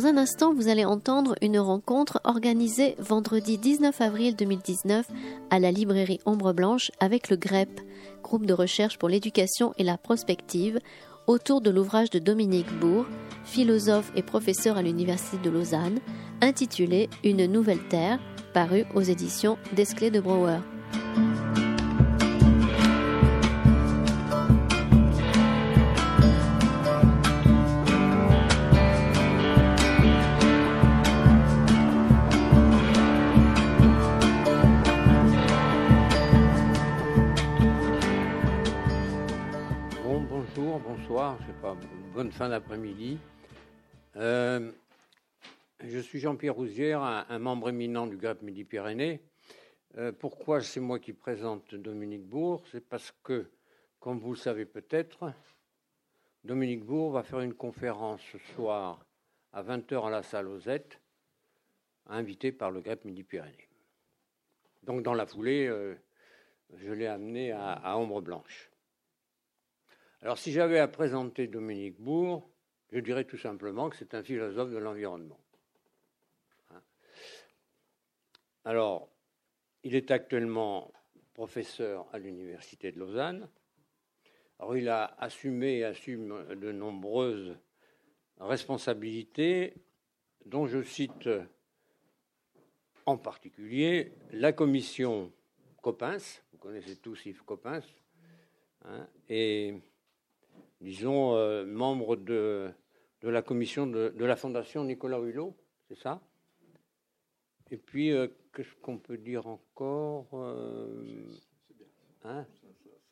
Dans un instant, vous allez entendre une rencontre organisée vendredi 19 avril 2019 à la librairie Ombre Blanche avec le GREP, groupe de recherche pour l'éducation et la prospective, autour de l'ouvrage de Dominique Bourg, philosophe et professeur à l'Université de Lausanne, intitulé Une nouvelle terre, paru aux éditions d'Esclés de Brouwer. D'après-midi. Euh, je suis Jean-Pierre Rousière, un, membre éminent du GREP Midi-Pyrénées. Euh, pourquoi c'est moi qui présente Dominique Bourg? C'est parce que, comme vous le savez peut-être, Dominique Bourg va faire une conférence ce soir à 20h à la salle Osette, invité par le GREP Midi-Pyrénées. Donc dans la foulée, euh, je l'ai amené à Ombre Blanche. Alors si j'avais à présenter Dominique Bourg, je dirais tout simplement que c'est un philosophe de l'environnement. Hein. Alors, il est actuellement professeur à l'Université de Lausanne. Alors, il a assumé et assume de nombreuses responsabilités, dont je cite en particulier la commission Coppens, vous connaissez tous Yves Coppens, hein, et disons, euh, membre de, la commission de, la Fondation Nicolas Hulot, c'est ça? Et puis, euh, qu'est-ce qu'on peut dire encore euh, hein?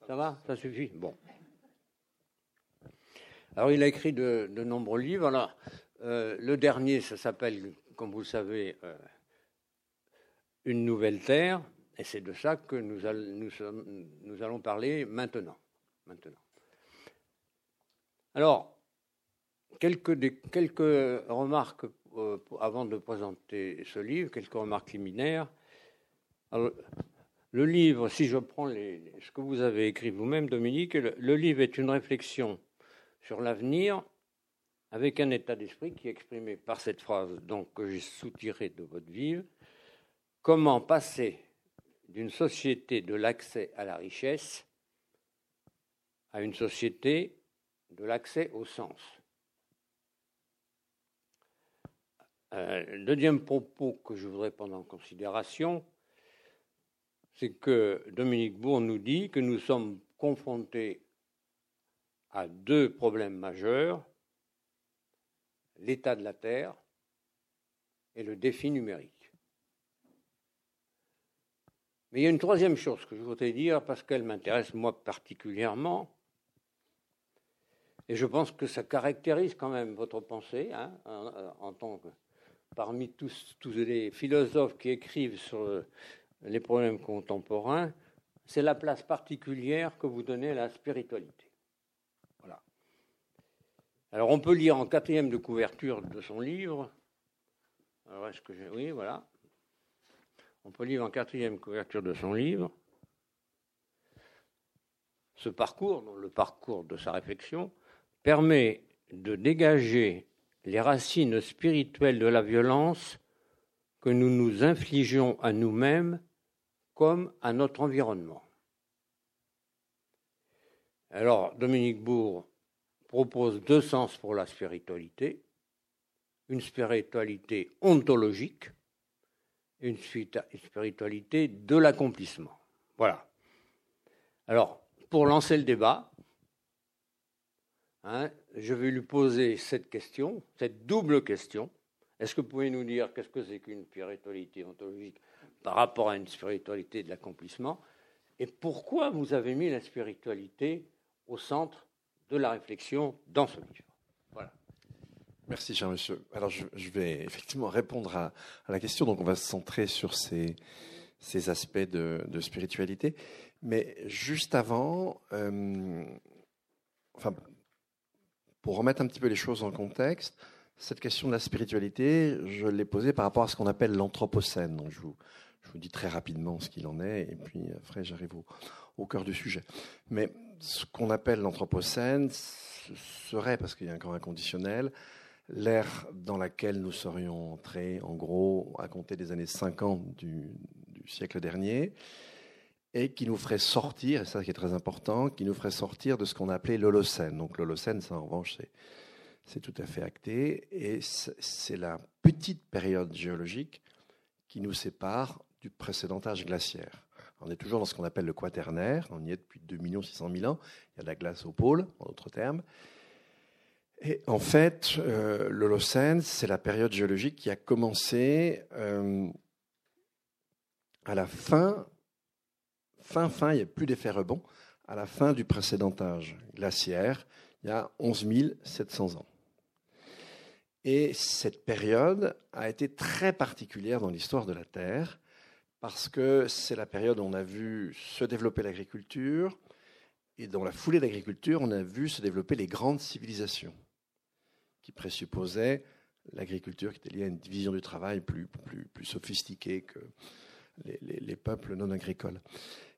Ça va? Ça suffit? Bon. Alors, il a écrit de, nombreux livres. Alors, le dernier, ça s'appelle, comme vous le savez, Une nouvelle terre. Et c'est de ça que nous, nous, nous allons parler maintenant. maintenant. Alors, quelques, remarques euh, avant de présenter ce livre, quelques remarques liminaires. le livre, si je prends ce que vous avez écrit vous-même, Dominique, le, livre est une réflexion sur l'avenir avec un état d'esprit qui est exprimé par cette phrase donc, que j'ai soutirée de votre livre. Comment passer d'une société de l'accès à la richesse à une société de l'accès au sens. Le deuxième propos que je voudrais prendre en considération, c'est que Dominique Bourg nous dit que nous sommes confrontés à deux problèmes majeurs, l'état de la Terre et le défi numérique. Mais il y a une troisième chose que je voudrais dire parce qu'elle m'intéresse moi particulièrement, et je pense que ça caractérise quand même votre pensée, hein, en, tant que parmi tous, tous les philosophes qui écrivent sur les problèmes contemporains, c'est la place particulière que vous donnez à la spiritualité. Voilà. Alors on peut lire en quatrième de couverture de son livre. Alors est-ce que j'ai... Oui, voilà. On peut lire en quatrième couverture de son livre ce parcours, le parcours de sa réflexion, permet de dégager les racines spirituelles de la violence que nous nous infligeons à nous-mêmes comme à notre environnement. Alors, Dominique Bourg propose deux sens pour la spiritualité, une spiritualité ontologique et une spiritualité de l'accomplissement. Voilà. Alors, pour lancer le débat, Hein, je vais lui poser cette question, cette double question. Est-ce que vous pouvez nous dire qu'est-ce que c'est qu'une spiritualité ontologique par rapport à une spiritualité de l'accomplissement Et pourquoi vous avez mis la spiritualité au centre de la réflexion dans ce livre? Voilà. Merci, cher monsieur. Alors, je, vais effectivement répondre à, la question. Donc, on va se centrer sur ces, aspects de, spiritualité. Mais juste avant, euh, enfin, pour remettre un petit peu les choses en contexte, cette question de la spiritualité, je l'ai posée par rapport à ce qu'on appelle l'anthropocène. je vous, Je vous dis très rapidement ce qu'il en est, et puis après j'arrive au, au cœur du sujet. Mais ce qu'on appelle l'Anthropocène serait, parce qu'il y a encore un conditionnel, l'ère dans laquelle nous serions entrés, en gros, à compter des années 50 du, du siècle dernier, et qui nous ferait sortir, et ça qui est très important, qui nous ferait sortir de ce qu'on appelait l'Holocène. Donc l'Holocène, ça en revanche, c'est, tout à fait acté, et c'est la petite période géologique qui nous sépare du précédent âge glaciaire. On est toujours dans ce qu'on appelle le quaternaire, on y est depuis 2 600 000 ans, il y a de la glace au pôle, en d'autres termes. Et en fait, euh, l'Holocène, c'est la période géologique qui a commencé euh, à la fin, fin, fin, il n'y a plus d'effet rebond, à la fin du précédent âge glaciaire, il y a 11 700 ans. Et cette période a été très particulière dans l'histoire de la Terre parce que c'est la période où on a vu se développer l'agriculture, et dans la foulée de l'agriculture, on a vu se développer les grandes civilisations, qui présupposaient l'agriculture qui était liée à une division du travail plus, sophistiquée que les, peuples non agricoles.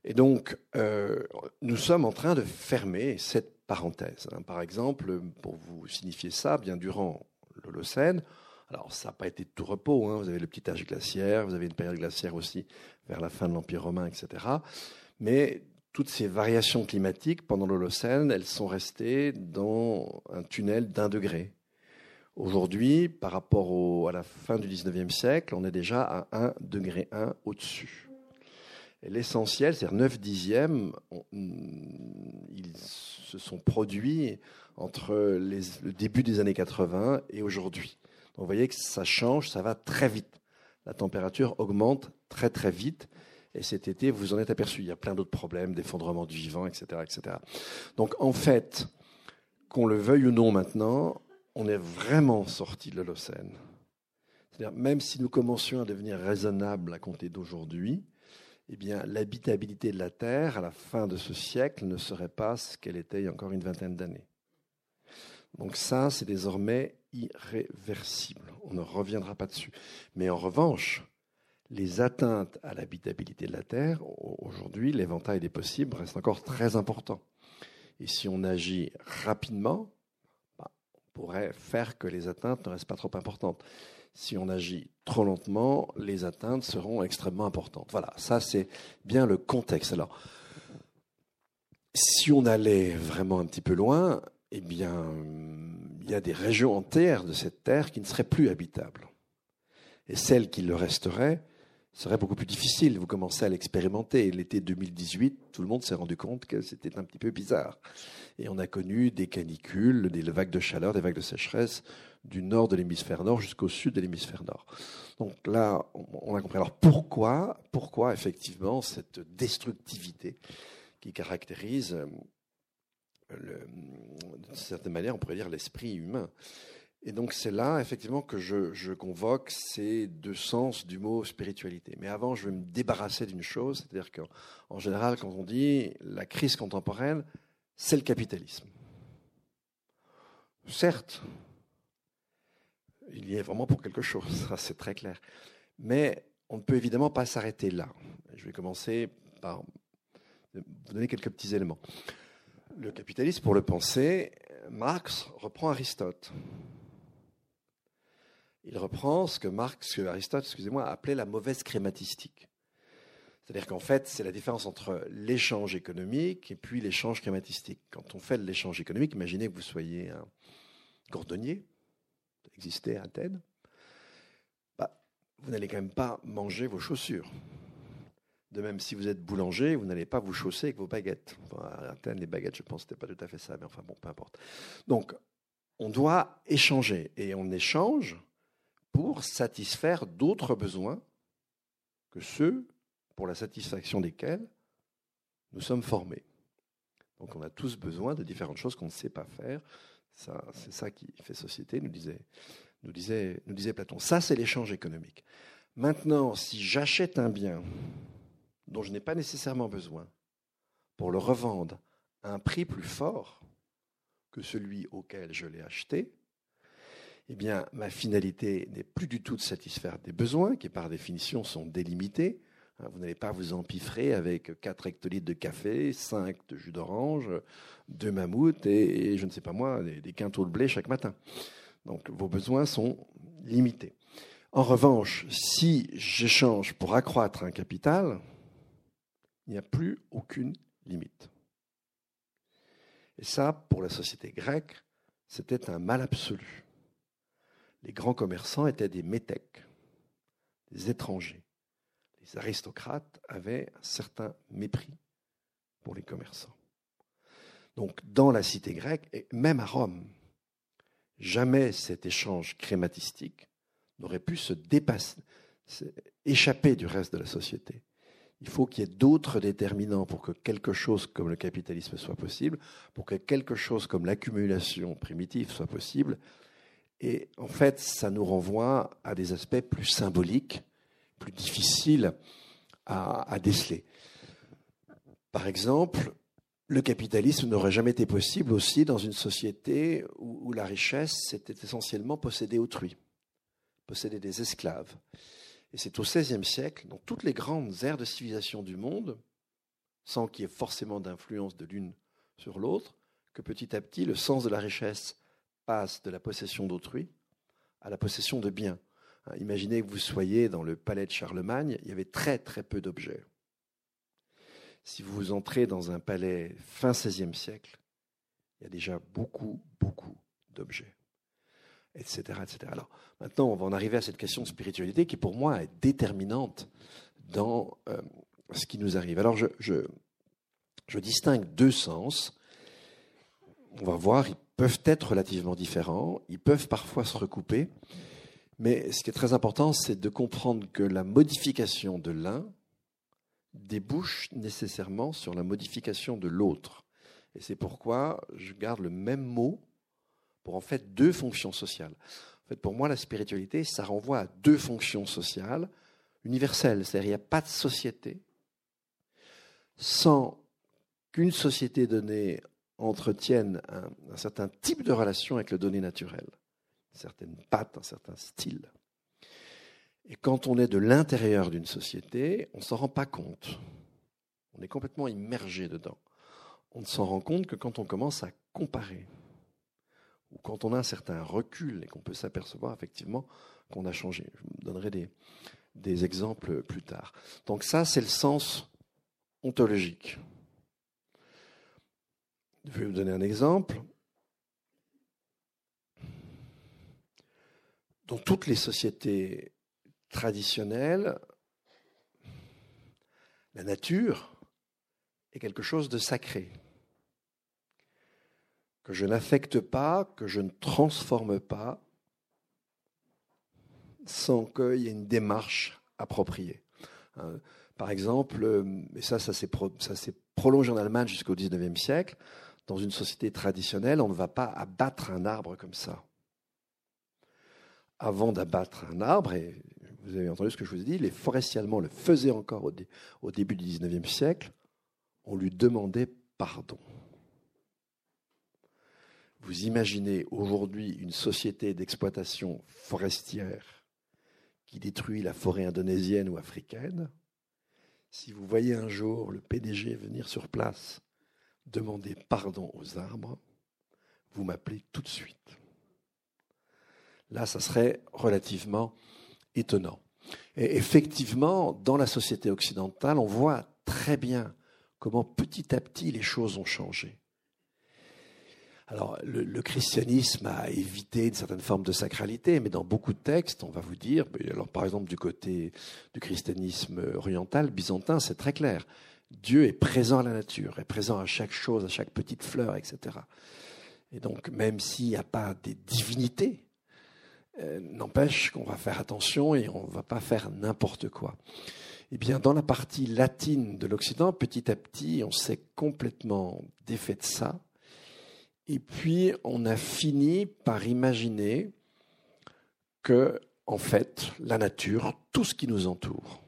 Et donc, euh, nous sommes en train de fermer cette parenthèse. Hein. Par exemple, pour vous signifier ça, bien durant l'Holocène, alors, ça n'a pas été tout repos. Hein. Vous avez le petit âge glaciaire, vous avez une période glaciaire aussi vers la fin de l'Empire romain, etc. Mais toutes ces variations climatiques pendant l'Holocène, elles sont restées dans un tunnel d'un degré. Aujourd'hui, par rapport à la fin du 19e siècle, on est déjà à 1 degré 1 au-dessus. L'essentiel, c'est-à-dire 9 dixièmes, ils se sont produits entre le début des années 80 et aujourd'hui vous voyez que ça change, ça va très vite. La température augmente très très vite. Et cet été, vous en êtes aperçu. Il y a plein d'autres problèmes, d'effondrement du vivant, etc., etc. Donc en fait, qu'on le veuille ou non maintenant, on est vraiment sorti de l'Holocène. C'est-à-dire, même si nous commencions à devenir raisonnables à compter d'aujourd'hui, eh bien, l'habitabilité de la Terre à la fin de ce siècle ne serait pas ce qu'elle était il y a encore une vingtaine d'années. Donc ça, c'est désormais irréversible. On ne reviendra pas dessus. Mais en revanche, les atteintes à l'habitabilité de la Terre, aujourd'hui, l'éventail des possibles reste encore très important. Et si on agit rapidement, bah, on pourrait faire que les atteintes ne restent pas trop importantes. Si on agit trop lentement, les atteintes seront extrêmement importantes. Voilà, ça c'est bien le contexte. Alors, si on allait vraiment un petit peu loin, eh bien, il y a des régions entières de cette terre qui ne seraient plus habitables. Et celles qui le resteraient seraient beaucoup plus difficiles. Vous commencez à l'expérimenter. L'été 2018, tout le monde s'est rendu compte que c'était un petit peu bizarre. Et on a connu des canicules, des vagues de chaleur, des vagues de sécheresse du nord de l'hémisphère nord jusqu'au sud de l'hémisphère nord. Donc là, on a compris. Alors pourquoi, pourquoi effectivement cette destructivité qui caractérise d'une certaine manière, on pourrait dire l'esprit humain? Et donc c'est là, effectivement, que je, convoque ces deux sens du mot spiritualité. Mais avant, je vais me débarrasser d'une chose, c'est-à-dire qu'en général, quand on dit la crise contemporaine, c'est le capitalisme. Certes, il y est vraiment pour quelque chose, c'est très clair. Mais on ne peut évidemment pas s'arrêter là. Je vais commencer par vous donner quelques petits éléments le capitalisme, pour le penser, Marx reprend Aristote. Il reprend ce que Marx, que Aristote, excusez-moi, appelait la mauvaise crématistique. C'est-à-dire qu'en fait, c'est la différence entre l'échange économique et puis l'échange crématistique. Quand on fait l'échange économique, imaginez que vous soyez un cordonnier, existez à Athènes, bah, vous n'allez quand même pas manger vos chaussures. De même, si vous êtes boulanger, vous n'allez pas vous chausser avec vos baguettes. à Athènes, les baguettes, je pense, n'était pas tout à fait ça, mais enfin bon, peu importe. Donc, on doit échanger, et on échange pour satisfaire d'autres besoins que ceux pour la satisfaction desquels nous sommes formés. Donc on a tous besoin de différentes choses qu'on ne sait pas faire. C'est ça qui fait société, nous disait, nous disait, nous disait Platon. Ça, c'est l'échange économique. Maintenant, si j'achète un bien dont je n'ai pas nécessairement besoin pour le revendre à un prix plus fort que celui auquel je l'ai acheté, eh bien, ma finalité n'est plus du tout de satisfaire des besoins qui, par définition, sont délimités. Hein, vous n'allez pas vous empiffrer avec 4 hectolitres de café, 5 de jus d'orange, 2 mammouths et, je ne sais pas moi, des, des quintaux de blé chaque matin. Donc vos besoins sont limités. En revanche, si j'échange pour accroître un capital, il n'y a plus aucune limite. Et ça, pour la société grecque, c'était un mal absolu. Les grands commerçants étaient des métèques, des étrangers. Les aristocrates avaient un certain mépris pour les commerçants. Donc, dans la cité grecque, et même à Rome, jamais cet échange crématistique n'aurait pu se dépasser, échapper du reste de la société. Il faut qu'il y ait d'autres déterminants pour que quelque chose comme le capitalisme soit possible, pour que quelque chose comme l'accumulation primitive soit possible. Et en fait, ça nous renvoie à des aspects plus symboliques, plus difficiles à, déceler. Par exemple, le capitalisme n'aurait jamais été possible aussi dans une société où, la richesse c'était essentiellement posséder autrui posséder des esclaves. Et c'est au XVIe siècle, dans toutes les grandes aires de civilisation du monde, sans qu'il y ait forcément d'influence de l'une sur l'autre, que petit à petit le sens de la richesse passe de la possession d'autrui à la possession de biens. Hein, imaginez que vous soyez dans le palais de Charlemagne, il y avait très très peu d'objets. Si vous entrez dans un palais fin XVIe siècle, il y a déjà beaucoup, beaucoup d'objets etc., etc. Alors maintenant, on va en arriver à cette question de spiritualité qui, pour moi, est déterminante dans euh, ce qui nous arrive. Alors je, je, distingue deux sens. On va voir, ils peuvent être relativement différents, ils peuvent parfois se recouper, mais ce qui est très important, c'est de comprendre que la modification de l'un débouche nécessairement sur la modification de l'autre. Et c'est pourquoi je garde le même mot pour en fait deux fonctions sociales. En fait, pour moi, la spiritualité, ça renvoie à deux fonctions sociales universelles. C'est-à-dire, il n'y a pas de société sans qu'une société donnée entretienne un, certain type de relation avec le donné naturel, une certaine patte, un certain style. Et quand on est de l'intérieur d'une société, on ne s'en rend pas compte. On est complètement immergé dedans. On ne s'en rend compte que quand on commence à comparer ou quand on a un certain recul et qu'on peut s'apercevoir effectivement qu'on a changé. Je vous donnerai des exemples plus tard. Donc ça, c'est le sens ontologique. Je vais vous donner un exemple. Dans toutes les sociétés traditionnelles, la nature est quelque chose de sacré que je n'affecte pas, que je ne transforme pas, sans qu'il y ait une démarche appropriée. Hein, par exemple, euh, et ça, ça s'est prolongé en Allemagne jusqu'au XIXe siècle, dans une société traditionnelle, on ne va pas abattre un arbre comme ça. Avant d'abattre un arbre, et vous avez entendu ce que je vous ai dit, les forestiers allemands le faisaient encore au, début du XIXe siècle, on lui demandait pardon. Vous imaginez aujourd'hui une société d'exploitation forestière qui détruit la forêt indonésienne ou africaine. Si vous voyez un jour le PDG venir sur place demander pardon aux arbres, vous m'appelez tout de suite. Là, ça serait relativement étonnant. Et effectivement, dans la société occidentale, on voit très bien comment petit à petit les choses ont changé. Alors, le, christianisme a évité une certaine forme de sacralité, mais dans beaucoup de textes, on va vous dire, alors par exemple du côté du christianisme oriental, byzantin, c'est très clair. Dieu est présent à la nature, est présent à chaque chose, à chaque petite fleur, etc. Et donc, même s'il n'y a pas des divinités, n'empêche qu'on va faire attention et on ne va pas faire n'importe quoi. Eh bien, dans la partie latine de l'Occident, petit à petit, on s'est complètement défait de ça et puis, on a fini par imaginer que, en fait, la nature, tout ce qui nous entoure,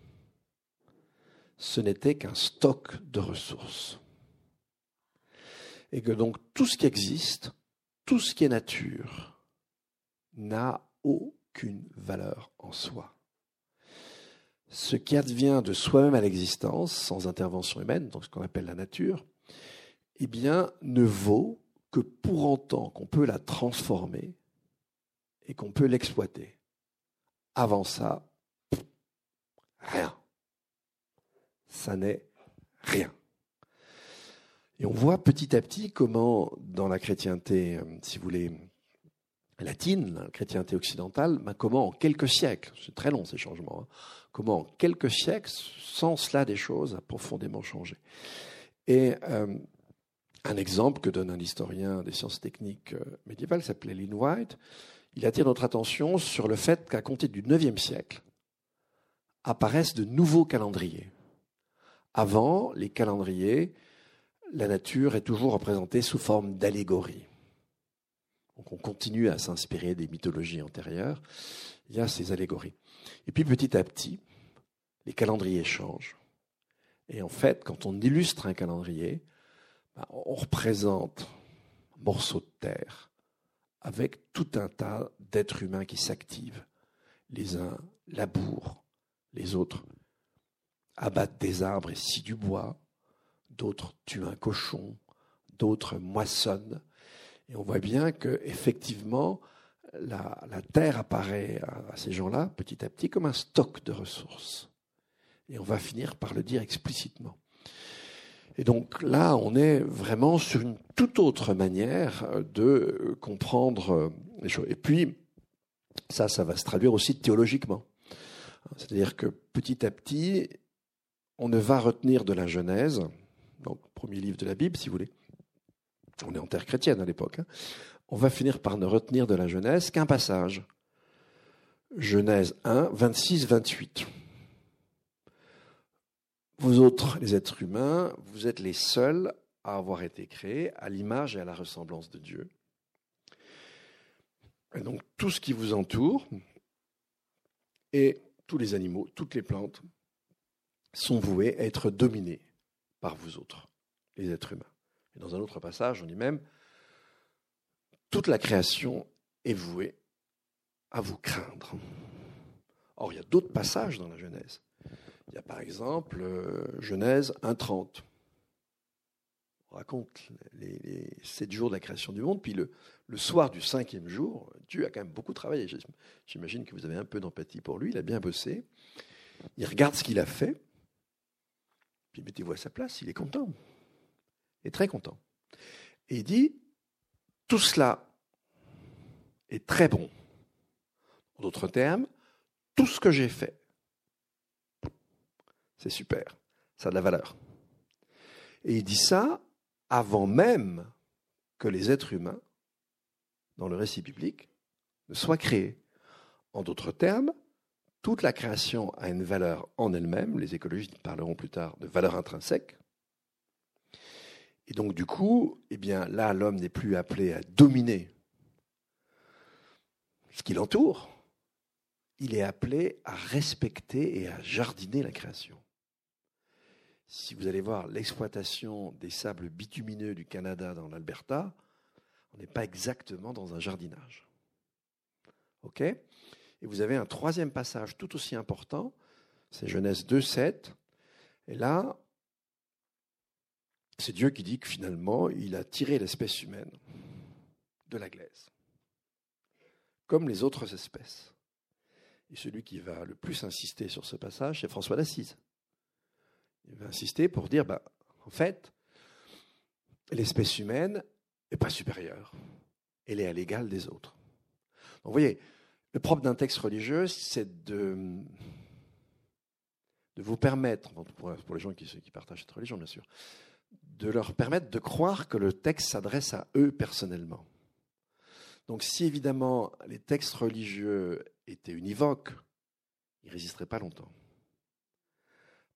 ce n'était qu'un stock de ressources. Et que donc tout ce qui existe, tout ce qui est nature, n'a aucune valeur en soi. ce qui advient de soi-même à l'existence, sans intervention humaine, donc ce qu'on appelle la nature, eh bien, ne vaut que pour autant qu'on peut la transformer et qu'on peut l'exploiter. Avant ça, rien. Ça n'est rien. Et on voit petit à petit comment, dans la chrétienté, euh, si vous voulez, latine, la chrétienté occidentale, ben, comment en quelques siècles, c'est très long ces changements, hein, comment en quelques siècles, sans cela, des choses a profondément changé. Et euh, un exemple que donne un historien des sciences techniques euh, médiévales, s'appelait Lynn White, il attire notre attention sur le fait qu'à compter du IXe siècle apparaissent de nouveaux calendriers. Avant, les calendriers, la nature est toujours représentée sous forme d'allégories. Donc on continue à s'inspirer des mythologies antérieures. Il y a ces allégories. Et puis petit à petit, les calendriers changent. Et en fait, quand on illustre un calendrier, ben, on représente un morceau de terre avec tout un tas d'êtres humains qui s'activent. Les uns labourent, les autres abattent des arbres et scie du bois, d'autres tuent un cochon, d'autres moissonnent. Et on voit bien que effectivement, la, terre apparaît à, ces gens-là petit à petit comme un stock de ressources. Et on va finir par le dire explicitement. Et donc là, on est vraiment sur une toute autre manière de comprendre les choses. Et puis, ça, ça va se traduire aussi théologiquement. C'est-à-dire que petit à petit, on ne va retenir de la Genèse, donc premier livre de la Bible, si vous voulez, on est en terre chrétienne à l'époque, hein. on va finir par ne retenir de la Genèse qu'un passage. Genèse 1, 26, 28. Vous autres, les êtres humains, vous êtes les seuls à avoir été créés à l'image et à la ressemblance de Dieu. Et donc tout ce qui vous entoure, et tous les animaux, toutes les plantes, sont voués à être dominés par vous autres, les êtres humains. Et dans un autre passage, on dit même, toute la création est vouée à vous craindre. Or, il y a d'autres passages dans la Genèse. Il y a par exemple euh, Genèse 1.30. On raconte les, sept jours de la création du monde, puis le, le soir du cinquième jour, Dieu a quand même beaucoup travaillé. J'imagine que vous avez un peu d'empathie pour lui, il a bien bossé. Il regarde ce qu'il a fait, puis mettez-vous à sa place, il est content est très content. Et il dit, tout cela est très bon. En d'autres termes, tout ce que j'ai fait, c'est super, ça a de la valeur. Et il dit ça avant même que les êtres humains, dans le récit biblique, ne soient créés. En d'autres termes, toute la création a une valeur en elle-même, les écologistes parleront plus tard de valeur intrinsèque, et donc, du coup, eh bien, là, l'homme n'est plus appelé à dominer ce qui l'entoure. Il est appelé à respecter et à jardiner la création. Si vous allez voir l'exploitation des sables bitumineux du Canada dans l'Alberta, on n'est pas exactement dans un jardinage. OK? Et vous avez un troisième passage tout aussi important, c'est Genèse 2, 7. Et là, c'est Dieu qui dit que finalement, il a tiré l'espèce humaine de la glaise, comme les autres espèces. Et celui qui va le plus insister sur ce passage, c'est François d'Assise. Il va insister pour dire, bah, en fait, l'espèce humaine n'est pas supérieure. Elle est à l'égal des autres. Donc, vous voyez, le propre d'un texte religieux, c'est de, vous permettre, pour les gens qui partagent cette religion, bien sûr, de leur permettre de croire que le texte s'adresse à eux personnellement. Donc si évidemment les textes religieux étaient univoques, ils ne résisteraient pas longtemps.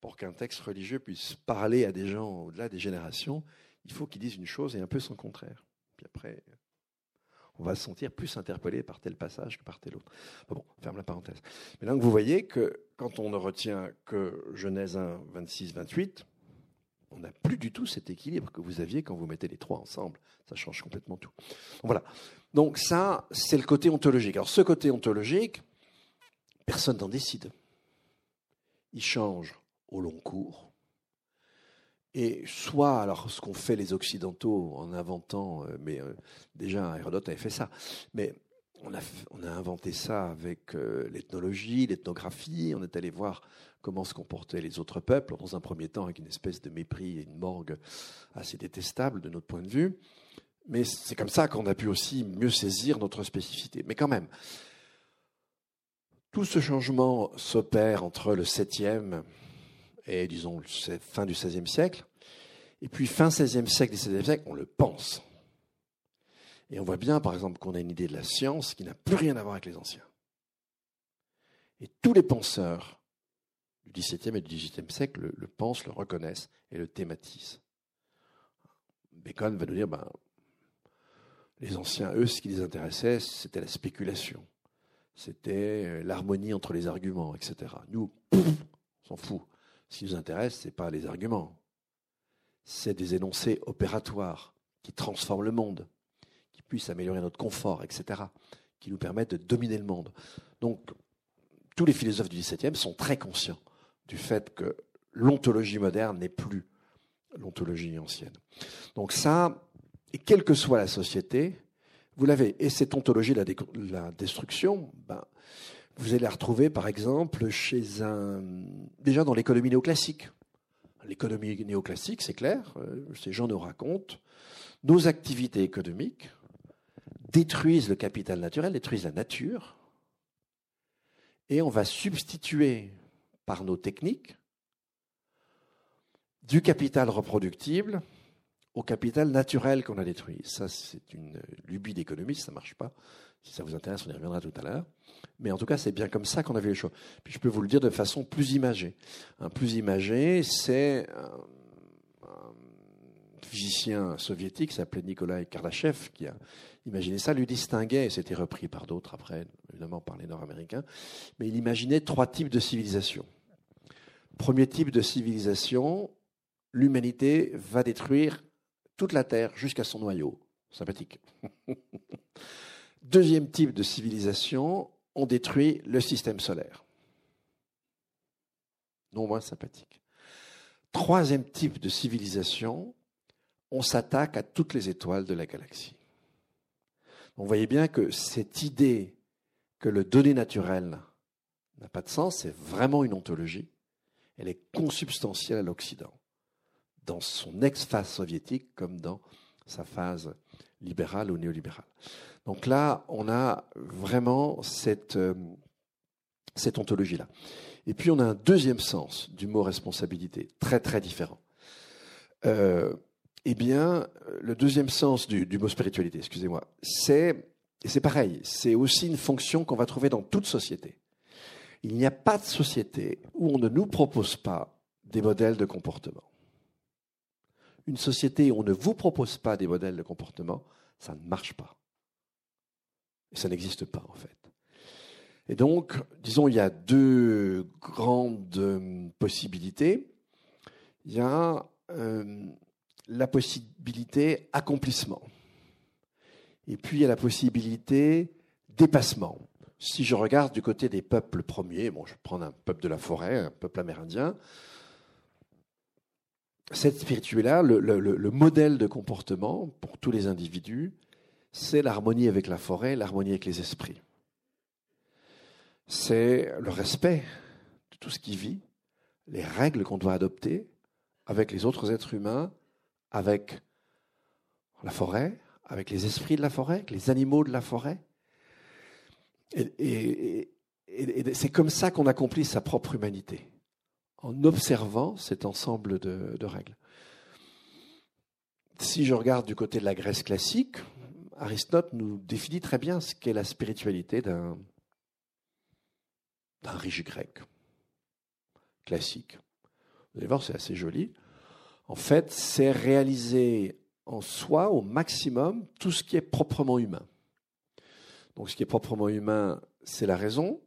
Pour qu'un texte religieux puisse parler à des gens au-delà des générations, il faut qu'ils disent une chose et un peu son contraire. Puis après, on va se sentir plus interpellé par tel passage que par tel autre. Bon, ferme la parenthèse. Mais donc vous voyez que quand on ne retient que Genèse 1, 26, 28, on n'a plus du tout cet équilibre que vous aviez quand vous mettez les trois ensemble. Ça change complètement tout. Donc, voilà. Donc ça, c'est le côté ontologique. Alors ce côté ontologique, personne n'en décide. il change au long cours. Et soit, alors ce qu'ont fait les Occidentaux en inventant, euh, mais euh, déjà Hérodote avait fait ça, mais on a, inventé ça avec euh, l'ethnologie, l'ethnographie, on est allé voir comment se comportaient les autres peuples, dans un premier temps avec une espèce de mépris et une morgue assez détestable de notre point de vue. Mais c'est comme ça qu'on a pu aussi mieux saisir notre spécificité. Mais quand même, tout ce changement s'opère entre le 7e et, disons, fin du XVIe siècle. Et puis, fin 16e siècle, XVIIe siècle, on le pense. Et on voit bien, par exemple, qu'on a une idée de la science qui n'a plus rien à voir avec les anciens. Et tous les penseurs du XVIIe et du XVIIIe siècle le, pensent, le reconnaissent et le thématisent. Bacon va nous dire, ben, les anciens, eux, ce qui les intéressait, c'était la spéculation. C'était euh, l'harmonie entre les arguments, etc. Nous, on s'en fout. Ce qui nous intéresse, ce n'est pas les arguments. C'est des énoncés opératoires qui transforment le monde, qui puissent améliorer notre confort, etc., qui nous permettent de dominer le monde. Donc, tous les philosophes du XVIIe sont très conscients du fait que l'ontologie moderne n'est plus l'ontologie ancienne. Donc ça, et quelle que soit la société, vous l'avez. Et cette ontologie de la, destruction, ben, vous allez la retrouver par exemple chez un. déjà dans l'économie néoclassique. L'économie néoclassique, c'est clair, euh, ces gens nous racontent, nos activités économiques détruisent le capital naturel, détruisent la nature, et on va substituer par nos techniques du capital reproductible au capital naturel qu'on a détruit. Ça, c'est une lubie d'économiste, ça ne marche pas. Si ça vous intéresse, on y reviendra tout à l'heure. Mais en tout cas, c'est bien comme ça qu'on a vu les choses. Puis je peux vous le dire de façon plus imagée. Un plus imagé, c'est un, physicien soviétique qui s'appelait Nikolai Kardashev qui a imaginé ça, lui distinguait, et c'était repris par d'autres après, évidemment par les Nord-Américains, mais il imaginait trois types de civilisation. Premier type de civilisation, l'humanité va détruire toute la Terre jusqu'à son noyau. Sympathique. Deuxième type de civilisation, on détruit le système solaire. Non moins sympathique. Troisième type de civilisation, on s'attaque à toutes les étoiles de la galaxie. On voyait bien que cette idée que le donné naturel n'a pas de sens, c'est vraiment une ontologie. Elle est consubstantielle à l'Occident dans son ex-phase soviétique comme dans sa phase libérale ou néolibérale. Donc là, on a vraiment cette, euh, ontologie-là. Et puis on a un deuxième sens du mot responsabilité, très très différent. Euh, eh bien, le deuxième sens du, mot spiritualité, excusez-moi, c'est, et c'est pareil, c'est aussi une fonction qu'on va trouver dans toute société. Il n'y a pas de société où on ne nous propose pas des modèles de comportement une société où on ne vous propose pas des modèles de comportement, ça ne marche pas. Ça n'existe pas, en fait. Et donc, disons, il y a deux grandes euh, possibilités. Il y a euh, la possibilité accomplissement. Et puis, il y a la possibilité dépassement. Si je regarde du côté des peuples premiers, bon, je vais prendre un peuple de la forêt, un peuple amérindien, cette spiritualité-là, le, modèle de comportement pour tous les individus, c'est l'harmonie avec la forêt, l'harmonie avec les esprits. C'est le respect de tout ce qui vit, les règles qu'on doit adopter avec les autres êtres humains, avec la forêt, avec les esprits de la forêt, avec les animaux de la forêt. et c'est comme ça qu'on accomplit sa propre humanité en observant cet ensemble de, règles. Si je regarde du côté de la Grèce classique, Aristote nous définit très bien ce qu'est la spiritualité d'un riche grec classique. Vous allez voir, c'est assez joli. En fait, c'est réaliser en soi au maximum tout ce qui est proprement humain. Donc ce qui est proprement humain, c'est la raison,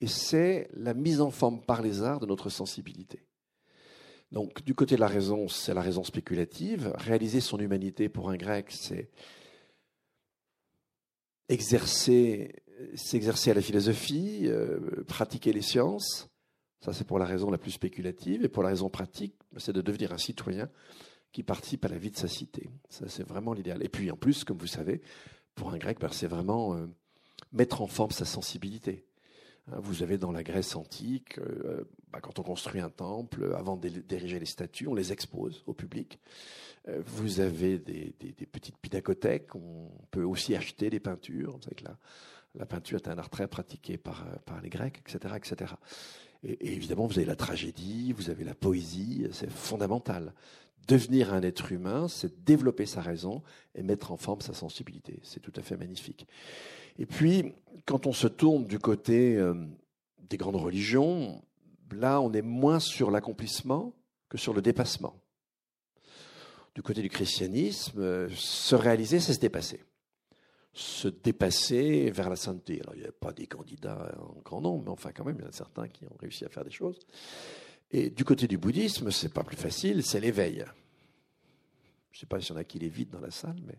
et c'est la mise en forme par les arts de notre sensibilité. Donc, du côté de la raison, c'est la raison spéculative. Réaliser son humanité pour un grec, c'est exercer, s'exercer à la philosophie, euh, pratiquer les sciences, Ça, c'est pour la raison la plus spéculative. Et pour la raison pratique, c'est de devenir un citoyen qui participe à la vie de sa cité. Ça, c'est vraiment l'idéal. Et puis, en plus, comme vous savez, pour un grec, ben, c'est vraiment euh, mettre en forme sa sensibilité. Hein, vous avez dans la Grèce antique, euh, bah, quand on construit un temple, avant d'ériger les statues, on les expose au public. Euh, vous avez des, petites pinacothèques, on peut aussi acheter des peintures. Vous savez que la, la peinture est un art très pratiqué par, par les Grecs, etc. etc. Et, évidemment, vous avez la tragédie, vous avez la poésie, c'est fondamental. Devenir un être humain, c'est développer sa raison et mettre en forme sa sensibilité. C'est tout à fait magnifique. Et puis, quand on se tourne du côté euh, des grandes religions, là, on est moins sur l'accomplissement que sur le dépassement. Du côté du christianisme, euh, se réaliser, c'est se dépasser. Se dépasser vers la sainteté. Alors, il n'y a pas des candidats en grand nombre, mais enfin, quand même, il y en a certains qui ont réussi à faire des choses. Et du côté du bouddhisme, c'est pas plus facile, c'est l'éveil. Je ne sais pas s'il y en a qui l'évitent dans la salle, mais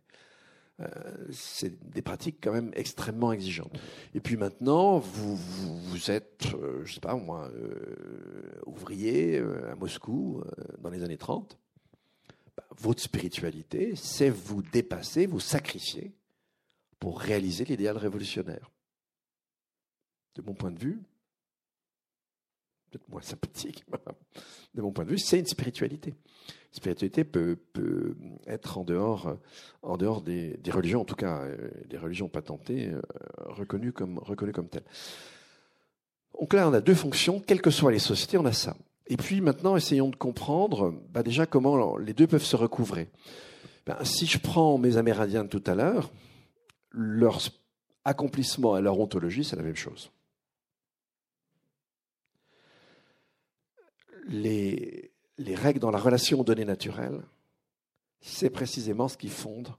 euh, c'est des pratiques quand même extrêmement exigeantes. Et puis maintenant, vous, êtes, euh, je sais pas moi, euh, ouvrier à Moscou dans les années 30. Bah, votre spiritualité, c'est vous dépasser, vous sacrifier pour réaliser l'idéal révolutionnaire. De mon point de vue, peut-être moins sympathique, de mon point de vue, c'est une spiritualité spiritualité peut, peut, être en dehors, en dehors des, des, religions, en tout cas euh, des religions patentées, euh, reconnues comme, reconnues comme telles. Donc là, on a deux fonctions, quelles que soient les sociétés, on a ça. Et puis maintenant, essayons de comprendre bah déjà comment les deux peuvent se recouvrer. Ben, si je prends mes Amérindiens de tout à l'heure, leur accomplissement et leur ontologie, c'est la même chose. Les, les règles dans la relation aux données naturelles, c'est précisément ce qui fonde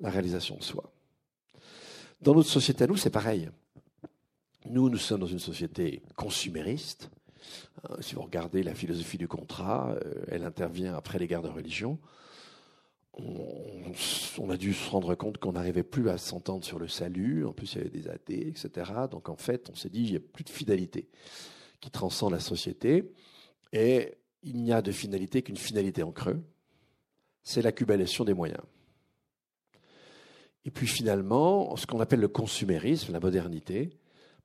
la réalisation de soi. Dans notre société à nous, c'est pareil. Nous, nous sommes dans une société consumériste. Euh, si vous regardez la philosophie du contrat, euh, elle intervient après les guerres de religion. On, a dû se rendre compte qu'on n'arrivait plus à s'entendre sur le salut. En plus, il y avait des athées, etc. Donc, en fait, on s'est dit, il n'y a plus de fidélité qui transcende la société. Et il n'y a de finalité qu'une finalité en creux, c'est l'accumulation des moyens. Et puis finalement, ce qu'on appelle le consumérisme, la modernité,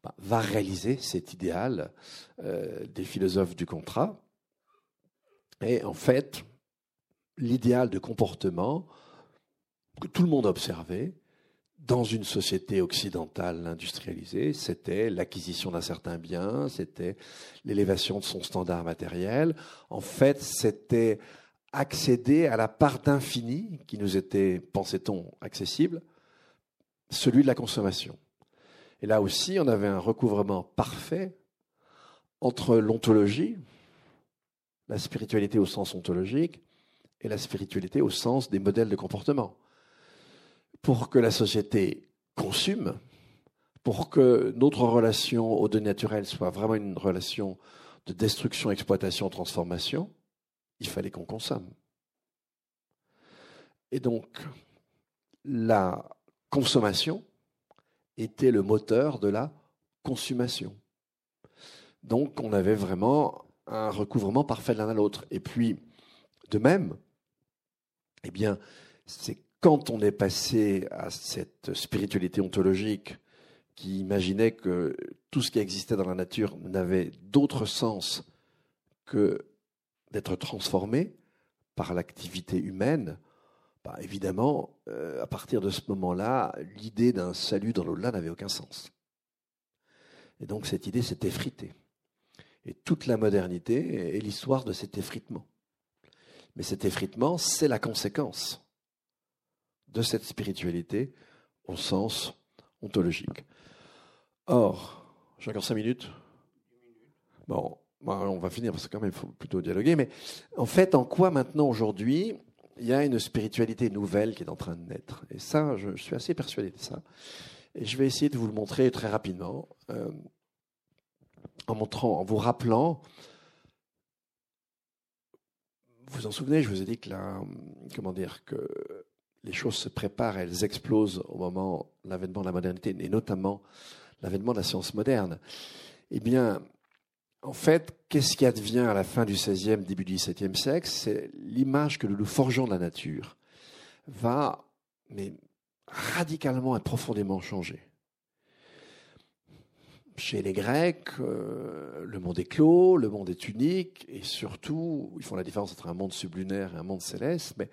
bah, va réaliser cet idéal euh, des philosophes du contrat. Et en fait, l'idéal de comportement que tout le monde a observé, dans une société occidentale industrialisée, c'était l'acquisition d'un certain bien, c'était l'élévation de son standard matériel. En fait, c'était accéder à la part d'infini qui nous était, pensait-on, accessible, celui de la consommation. Et là aussi, on avait un recouvrement parfait entre l'ontologie, la spiritualité au sens ontologique, et la spiritualité au sens des modèles de comportement pour que la société consume, pour que notre relation aux données naturelles soit vraiment une relation de destruction, exploitation, transformation, il fallait qu'on consomme. Et donc, la consommation était le moteur de la consommation. Donc, on avait vraiment un recouvrement parfait l'un à l'autre. Et puis, de même, eh bien, c'est quand on est passé à cette spiritualité ontologique qui imaginait que tout ce qui existait dans la nature n'avait d'autre sens que d'être transformé par l'activité humaine, bah évidemment, euh, à partir de ce moment-là, l'idée d'un salut dans l'au-delà n'avait aucun sens. Et donc cette idée s'est effritée. Et toute la modernité est l'histoire de cet effritement. Mais cet effritement, c'est la conséquence de cette spiritualité au sens ontologique. Or, j'ai encore cinq minutes. Bon, on va finir parce que il faut plutôt dialoguer. Mais en fait, en quoi maintenant aujourd'hui il y a une spiritualité nouvelle qui est en train de naître? Et ça, je, suis assez persuadé de ça. Et je vais essayer de vous le montrer très rapidement euh, en vous rappelant. Vous vous en souvenez, je vous ai dit que la, comment dire que les choses se préparent, elles explosent au moment de l'avènement de la modernité, et notamment l'avènement de la science moderne. Eh bien, en fait, qu'est-ce qui advient à la fin du XVIe, début du XVIIe siècle? C'est l'image que nous nous forgeons de la nature va mais, radicalement et profondément changer. Chez les Grecs, euh, le monde est clos, le monde est unique, et surtout, ils font la différence entre un monde sublunaire et un monde céleste, mais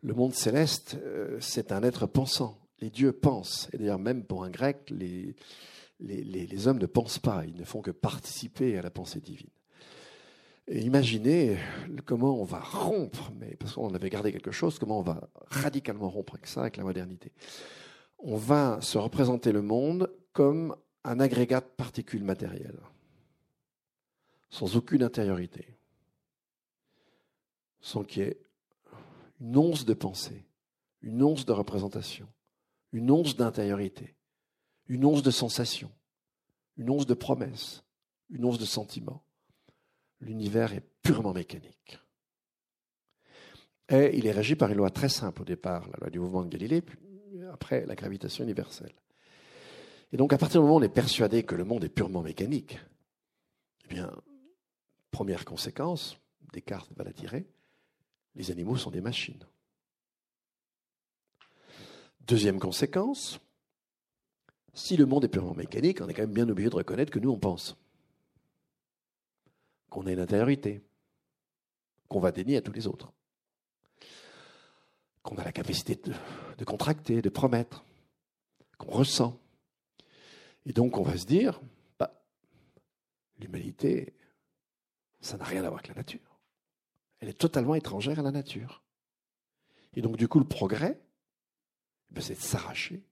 le monde céleste, euh, c'est un être pensant. Les dieux pensent. Et d'ailleurs, même pour un grec, les, les, hommes ne pensent pas, ils ne font que participer à la pensée divine. Et imaginez comment on va rompre, mais parce qu'on avait gardé quelque chose, comment on va radicalement rompre avec ça, avec la modernité. On va se représenter le monde comme un agrégat de particules matérielles, sans aucune intériorité, sans qu'il y ait une once de pensée, une once de représentation, une once d'intériorité, une once de sensation, une once de promesse, une once de sentiment. L'univers est purement mécanique. Et il est régi par une loi très simple au départ, la loi du mouvement de Galilée, puis après la gravitation universelle. Et donc à partir du moment où on est persuadé que le monde est purement mécanique, eh bien, première conséquence, Descartes va la tirer, les animaux sont des machines. Deuxième conséquence, si le monde est purement mécanique, on est quand même bien obligé de reconnaître que nous, on pense. Qu'on a une intériorité. Qu'on va dénier à tous les autres. Qu'on a la capacité de, de contracter, de promettre. Qu'on ressent. Et donc, on va se dire, bah, l'humanité, ça n'a rien à voir avec la nature. Elle est totalement étrangère à la nature. Et donc, du coup, le progrès, ben, c'est de s'arracher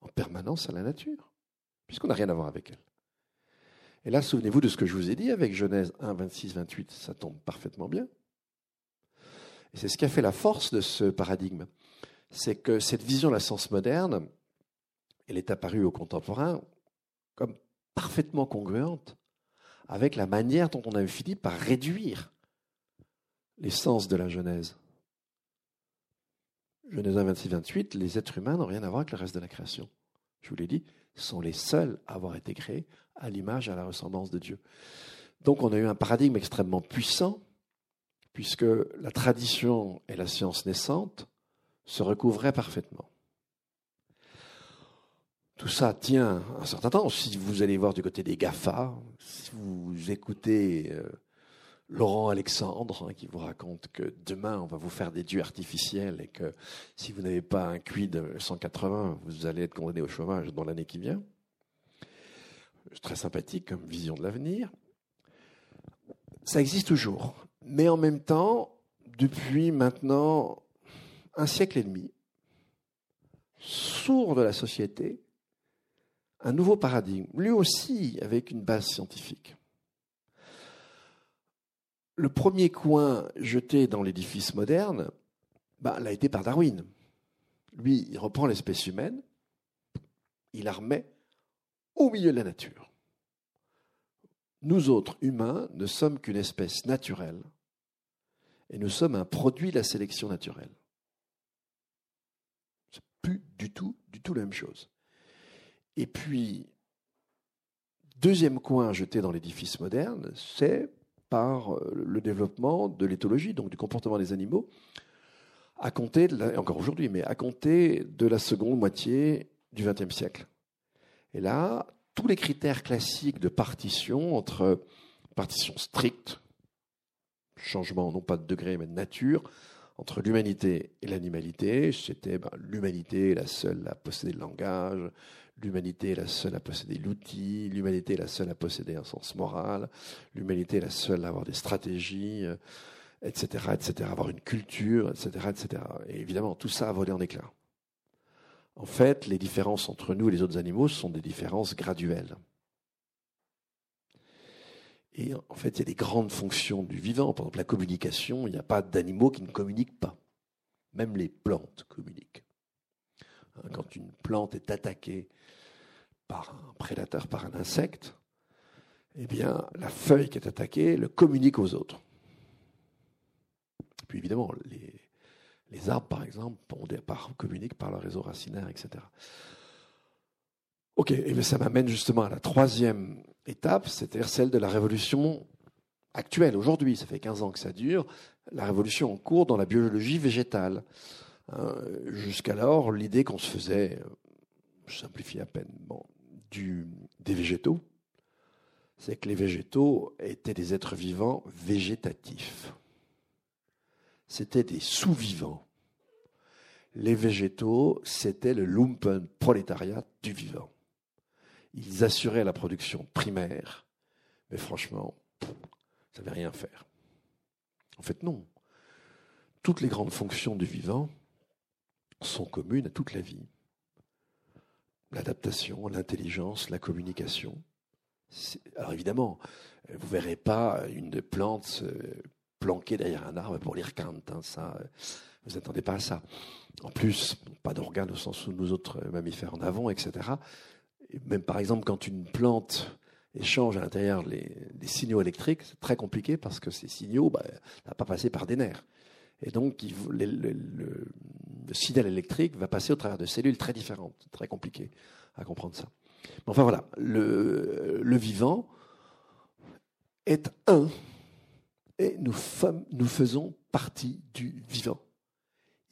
en permanence à la nature, puisqu'on n'a rien à voir avec elle. Et là, souvenez-vous de ce que je vous ai dit avec Genèse 1, 26, 28, ça tombe parfaitement bien. Et c'est ce qui a fait la force de ce paradigme. C'est que cette vision de la science moderne, elle est apparue aux contemporains parfaitement congruente avec la manière dont on avait fini par réduire l'essence de la Genèse. Genèse 1, 26, 28, les êtres humains n'ont rien à voir avec le reste de la création. Je vous l'ai dit, sont les seuls à avoir été créés à l'image et à la ressemblance de Dieu. Donc on a eu un paradigme extrêmement puissant, puisque la tradition et la science naissante se recouvraient parfaitement. Tout ça tient un certain temps. Si vous allez voir du côté des GAFA, si vous écoutez euh, Laurent Alexandre hein, qui vous raconte que demain on va vous faire des dieux artificiels et que si vous n'avez pas un QI de 180, vous allez être condamné au chômage dans l'année qui vient. Très sympathique comme vision de l'avenir. Ça existe toujours. Mais en même temps, depuis maintenant un siècle et demi, sourd de la société, un nouveau paradigme, lui aussi avec une base scientifique. Le premier coin jeté dans l'édifice moderne bah, l'a été par Darwin. Lui, il reprend l'espèce humaine, il la remet au milieu de la nature. Nous autres, humains, ne sommes qu'une espèce naturelle et nous sommes un produit de la sélection naturelle. C'est plus du tout, du tout la même chose. Et puis, deuxième coin jeté dans l'édifice moderne, c'est par euh, le développement de l'éthologie, donc du comportement des animaux, à compter, encore aujourd'hui, mais à compter de la seconde moitié du XXe siècle. Et là, tous les critères classiques de partition entre partition stricte, changement non pas de degré mais de nature, entre l'humanité et l'animalité, c'était ben, l'humanité la seule à posséder le langage, L'humanité est la seule à posséder l'outil, l'humanité est la seule à posséder un sens moral, l'humanité est la seule à avoir des stratégies, etc., euh, etc., avoir une culture, etc., etc. Et évidemment, tout ça a volé en éclats. En fait, les différences entre nous et les autres animaux sont des différences graduelles. Et en fait, il y a des grandes fonctions du vivant. Par exemple, la communication, il n'y a pas d'animaux qui ne communiquent pas. Même les plantes communiquent. Hein, quand une plante est attaquée par un prédateur, par un insecte, eh bien, la feuille qui est attaquée le communique aux autres. Puis évidemment, les, arbres, par exemple, communiquent par leur réseau racinaire, etc. Ok, et ça m'amène justement à la troisième étape, c'est-à-dire celle de la révolution actuelle, aujourd'hui, ça fait 15 ans que ça dure, la révolution en cours dans la biologie végétale. Hein, jusqu'alors, l'idée qu'on se faisait, je simplifie à peine, bon, des végétaux, c'est que les végétaux étaient des êtres vivants végétatifs. C'était des sous-vivants. Les végétaux, c'était le lumpen prolétariat du vivant. Ils assuraient la production primaire, mais franchement, ça ne savait rien faire. En fait, non. Toutes les grandes fonctions du vivant sont communes à toute la vie. L'adaptation, l'intelligence, la communication. Alors évidemment, vous verrez pas une plante planquée derrière un arbre pour lire Kant. Hein, ça, vous n'attendez pas à ça. En plus, pas d'organes au sens où nous autres mammifères en avons, etc. même par exemple, quand une plante échange à l'intérieur les, signaux électriques, c'est très compliqué parce que ces signaux bah, n'ont pas passé par des nerfs. Et donc, le, signal électrique va passer au travers de cellules très différentes. Très compliqué à comprendre ça. enfin voilà, le, vivant est un et nous, nous faisons partie du vivant.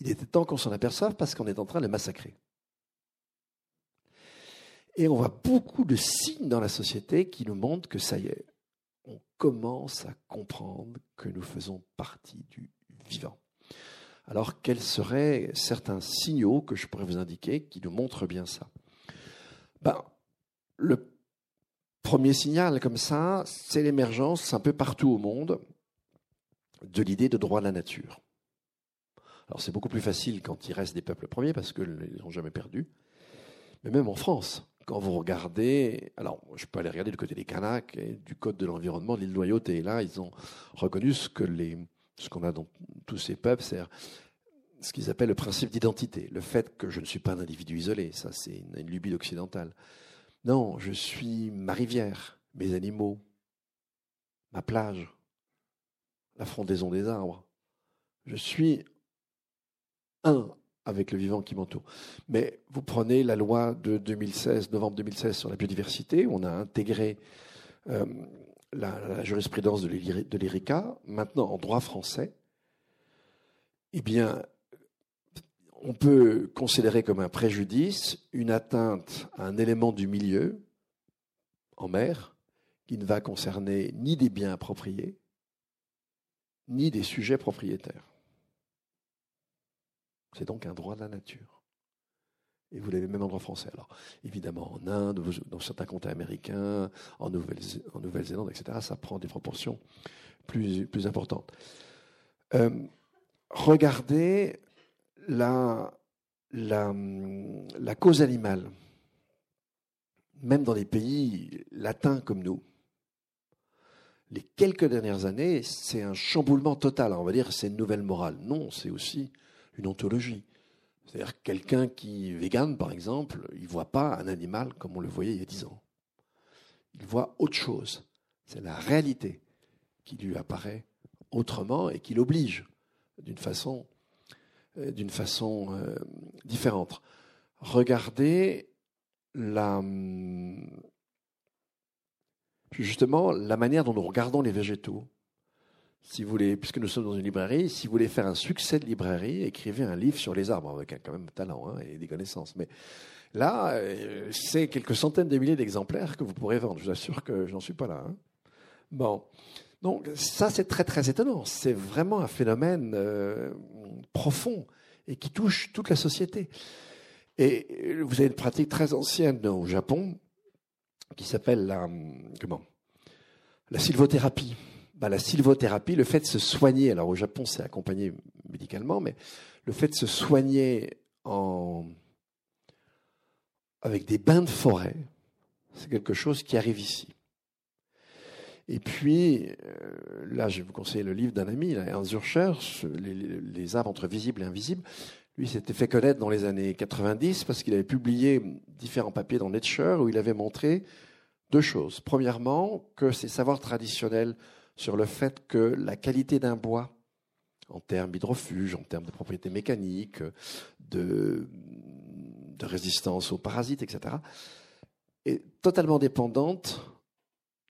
Il était temps qu'on s'en aperçoive parce qu'on est en train de le massacrer. Et on voit beaucoup de signes dans la société qui nous montrent que ça y est, on commence à comprendre que nous faisons partie du Alors, quels seraient certains signaux que je pourrais vous indiquer qui nous montrent bien ça? Ben, Le premier signal comme ça, c'est l'émergence un peu partout au monde de l'idée de droit de la nature. Alors c'est beaucoup plus facile quand il reste des peuples premiers parce qu'ils n'ont jamais perdu. Mais même en France, quand vous regardez, alors je peux aller regarder du côté des Kanaks et du Code de l'environnement de l'île Loyauté, là ils ont reconnu ce que les, ce qu'on a dans tous ces peuples, c'est ce qu'ils appellent le principe d'identité, le fait que je ne suis pas un individu isolé, ça c'est une, une lubie occidentale. Non, je suis ma rivière, mes animaux, ma plage, la frondaison des arbres. Je suis un avec le vivant qui m'entoure. Mais vous prenez la loi de 2016, novembre 2016 sur la biodiversité, on a intégré euh, la, jurisprudence de l'ERICA, maintenant en droit français, eh bien, on peut considérer comme un préjudice une atteinte à un élément du milieu en mer qui ne va concerner ni des biens appropriés, ni des sujets propriétaires. C'est donc un droit de la nature. Et vous l'avez même en droit français. Alors, évidemment, en Inde, dans certains comtés américains, en Nouvelle-Zélande, etc., ça prend des proportions plus, importantes. Euh, regardez la, la, la cause animale. Même dans les pays latins comme nous, les quelques dernières années, c'est un chamboulement total. on va dire c'est une nouvelle morale. Non, c'est aussi une ontologie. C'est-à-dire quelqu'un qui est vegan, par exemple, il ne voit pas un animal comme on le voyait il y a dix ans. Il voit autre chose. C'est la réalité qui lui apparaît autrement et qui l'oblige d'une façon, euh, d'une façon euh, différente. Regardez hum, justement la manière dont nous regardons les végétaux si vous voulez, puisque nous sommes dans une librairie, si vous voulez faire un succès de librairie, écrivez un livre sur les arbres, avec quand même talent hein, et des connaissances. Mais là, euh, c'est quelques centaines de milliers d'exemplaires que vous pourrez vendre. Je vous assure que je n'en suis pas là. Hein. Bon. Donc, ça, c'est très, très étonnant. C'est vraiment un phénomène euh, profond et qui touche toute la société. Et vous avez une pratique très ancienne au Japon qui s'appelle la, comment, la sylvothérapie. Bah, la sylvothérapie, le fait de se soigner, alors au Japon c'est accompagné médicalement, mais le fait de se soigner avec des bains de forêt, c'est quelque chose qui arrive ici. Et puis, euh, là, je vais vous conseiller le livre d'un ami, Ernst Zurcher, les, les, arbres entre visibles et invisibles. Lui s'était fait connaître dans les années 90 parce qu'il avait publié différents papiers dans Nature où il avait montré deux choses. Premièrement, que ces savoirs traditionnels sur le fait que la qualité d'un bois, en termes d'hydrofuge, en termes de propriétés mécaniques, de, résistance aux parasites, etc., est totalement dépendante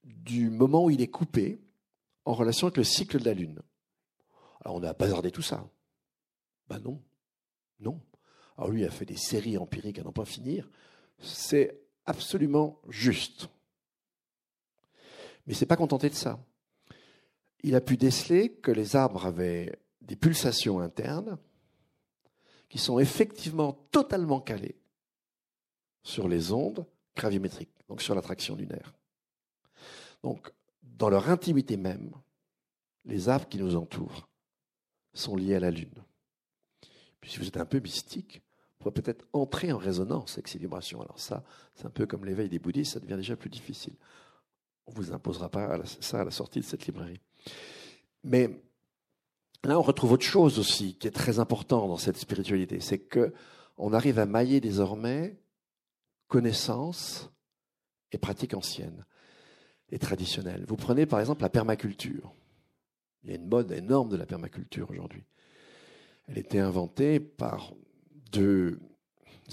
du moment où il est coupé en relation avec le cycle de la Lune. Alors on a bazardé tout ça. Ben non, non. Alors lui a fait des séries empiriques à n'en pas finir. C'est absolument juste. Mais il s'est pas contenté de ça. Il a pu déceler que les arbres avaient des pulsations internes qui sont effectivement totalement calées sur les ondes graviométriques, donc sur l'attraction lunaire. Donc, dans leur intimité même, les arbres qui nous entourent sont liés à la Lune. Puis si vous êtes un peu mystique, vous pourrez peut-être entrer en résonance avec ces vibrations. Alors ça, c'est un peu comme l'éveil des bouddhistes, ça devient déjà plus difficile. On ne vous imposera pas ça à la sortie de cette librairie. Mais là, on retrouve autre chose aussi qui est très important dans cette spiritualité, c'est que on arrive à mailler désormais connaissances et pratiques anciennes et traditionnelles. Vous prenez par exemple la permaculture. Il y a une mode énorme de la permaculture aujourd'hui. Elle était inventée par deux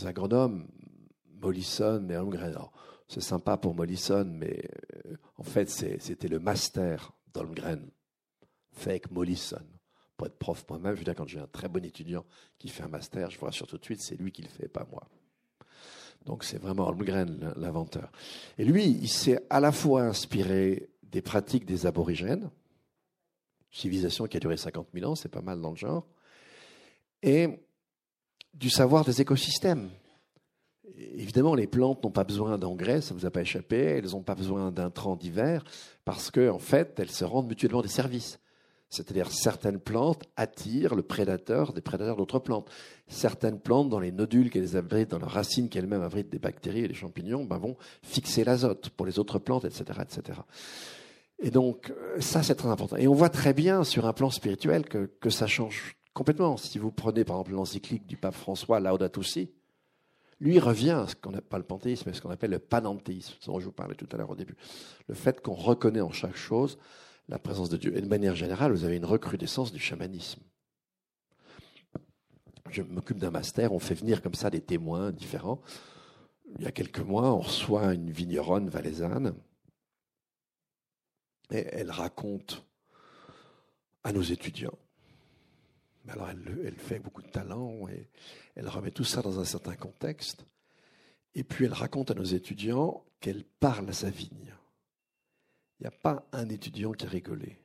agronomes, Mollison et Holmgren. C'est sympa pour Mollison, mais euh, en fait, c'était le master d'Holmgren, fait avec Mollison. Pour être prof moi-même, je veux quand j'ai un très bon étudiant qui fait un master, je vous rassure tout de suite, c'est lui qui le fait, pas moi. Donc c'est vraiment Holmgren l'inventeur. Et lui, il s'est à la fois inspiré des pratiques des aborigènes, civilisation qui a duré 50 000 ans, c'est pas mal dans le genre, et du savoir des écosystèmes. Évidemment, les plantes n'ont pas besoin d'engrais, ça ne vous a pas échappé, elles n'ont pas besoin d'intrants d'hiver, parce qu'en en fait, elles se rendent mutuellement des services. C'est-à-dire certaines plantes attirent le prédateur des prédateurs d'autres plantes. Certaines plantes, dans les nodules qu'elles abritent, dans leurs racines qui elles-mêmes abritent des bactéries et des champignons, ben, vont fixer l'azote pour les autres plantes, etc., etc. Et donc, ça, c'est très important. Et on voit très bien sur un plan spirituel que, que ça change complètement. Si vous prenez par exemple l'encyclique du pape François, Laudato Si, lui revient à ce qu'on appelle pas le panthéisme, mais ce qu'on appelle le panenthéisme, dont je vous parlais tout à l'heure au début. Le fait qu'on reconnaît en chaque chose la présence de Dieu. Et de manière générale, vous avez une recrudescence du chamanisme. Je m'occupe d'un master, on fait venir comme ça des témoins différents. Il y a quelques mois, on reçoit une vigneronne valaisanne et elle raconte à nos étudiants. Alors elle, elle fait beaucoup de talent et elle remet tout ça dans un certain contexte. Et puis elle raconte à nos étudiants qu'elle parle à sa vigne. Il n'y a pas un étudiant qui a rigolé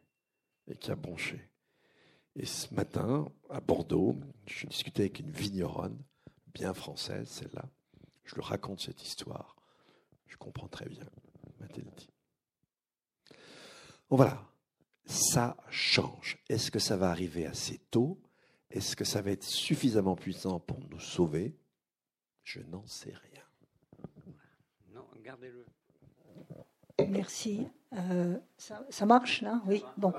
et qui a bronché. Et ce matin, à Bordeaux, je discutais avec une vigneronne, bien française, celle-là. Je lui raconte cette histoire. Je comprends très bien, m'a-t-elle dit. Bon voilà, ça change. Est-ce que ça va arriver assez tôt? Est-ce que ça va être suffisamment puissant pour nous sauver? Je n'en sais rien. Non, gardez-le. Merci. Euh, ça, marche là? Oui. Bon.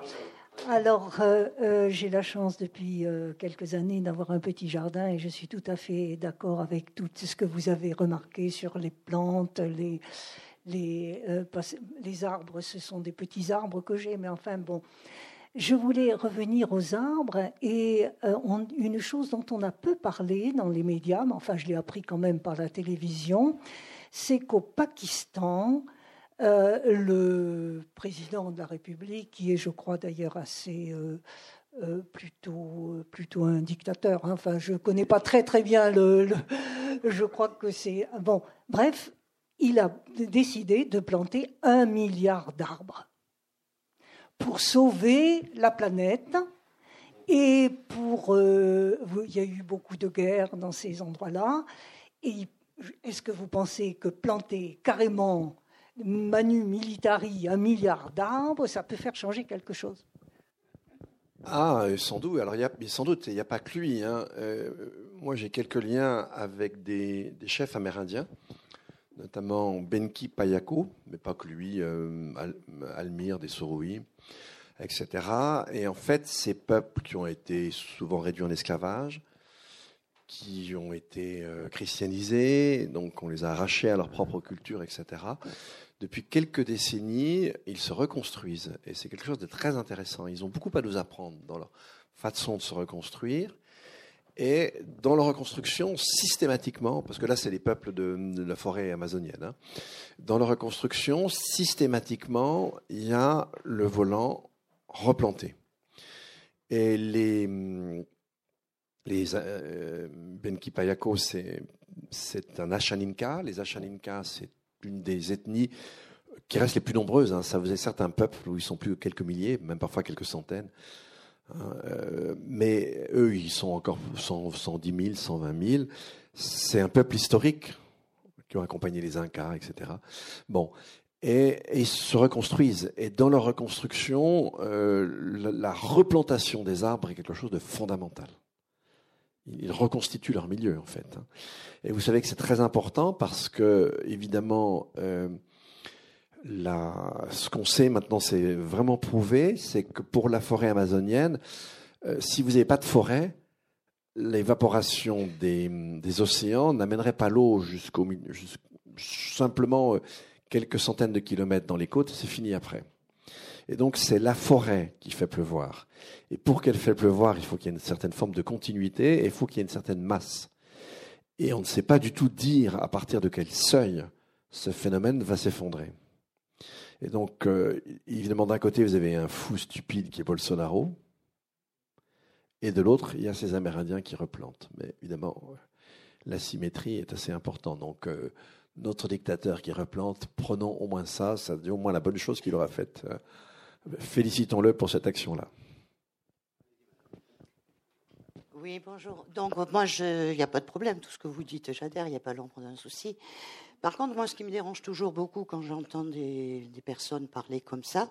Alors, euh, euh, j'ai la chance depuis quelques années d'avoir un petit jardin et je suis tout à fait d'accord avec tout ce que vous avez remarqué sur les plantes, les, les, les arbres. Ce sont des petits arbres que j'ai, mais enfin bon. Je voulais revenir aux arbres et une chose dont on a peu parlé dans les médias, mais enfin je l'ai appris quand même par la télévision, c'est qu'au Pakistan, euh, le président de la République, qui est, je crois d'ailleurs, assez euh, euh, plutôt, plutôt un dictateur. Hein. Enfin, je ne connais pas très très bien le, Je crois que c'est bon. Bref, il a décidé de planter un milliard d'arbres pour sauver la planète. Et pour, il y a eu beaucoup de guerres dans ces endroits-là. Est-ce que vous pensez que planter carrément Manu Militari, un milliard d'arbres, ça peut faire changer quelque chose? Ah, euh, sans doute. Alors, sans doute, il n'y a pas que lui. Hein. Euh, moi, j'ai quelques liens avec des, chefs amérindiens, notamment Benki Payako, mais pas que lui, euh, Almir, des Soroui, etc. Et en fait, ces peuples qui ont été souvent réduits en esclavage, qui ont été christianisés, donc on les a arrachés à leur propre culture, etc depuis quelques décennies, ils se reconstruisent. Et c'est quelque chose de très intéressant. Ils ont beaucoup à nous apprendre dans leur façon de se reconstruire. Et dans leur reconstruction, systématiquement, parce que là, c'est les peuples de, la forêt amazonienne, hein, dans leur reconstruction, systématiquement, il y a le volant replanté. Et les, les euh, Benki c'est un Achaninka. Les Achaninka, c'est une des ethnies qui restent les plus nombreuses. Hein. Ça faisait certains peuples où ils sont plus que quelques milliers, même parfois quelques centaines. Euh, mais eux, ils sont encore 110 000, 120 000. C'est un peuple historique qui ont accompagné les Incas, etc. Bon. Et, ils se reconstruisent. Et dans leur reconstruction, euh, la, replantation des arbres est quelque chose de fondamental. Ils reconstituent leur milieu, en fait. Hein. Et vous savez que c'est très important parce que, évidemment, euh, ce qu'on sait maintenant, c'est vraiment prouvé, c'est que pour la forêt amazonienne, euh, si vous n'avez pas de forêt, l'évaporation des, océans n'amènerait pas l'eau jusqu'au simplement euh, quelques centaines de kilomètres dans les côtes, c'est fini après. Et donc c'est la forêt qui fait pleuvoir. Et pour qu'elle fait pleuvoir, il faut qu'il y ait une certaine forme de continuité et il faut qu'il y ait une certaine masse. Et on ne sait pas du tout dire à partir de quel seuil ce phénomène va s'effondrer. Et donc, euh, évidemment, d'un côté, vous avez un fou stupide qui est Bolsonaro, et de l'autre, il y a ces Amérindiens qui replantent. Mais évidemment, la symétrie est assez importante. Donc, euh, notre dictateur qui replante, prenons au moins ça, ça dit au moins la bonne chose qu'il aura faite. Félicitons-le pour cette action-là. Oui, bonjour. Donc, moi, il n'y a pas de problème, tout ce que vous dites, j'adhère, il n'y a pas l'ombre d'un souci. Par contre, moi, ce qui me dérange toujours beaucoup quand j'entends des, personnes parler comme ça,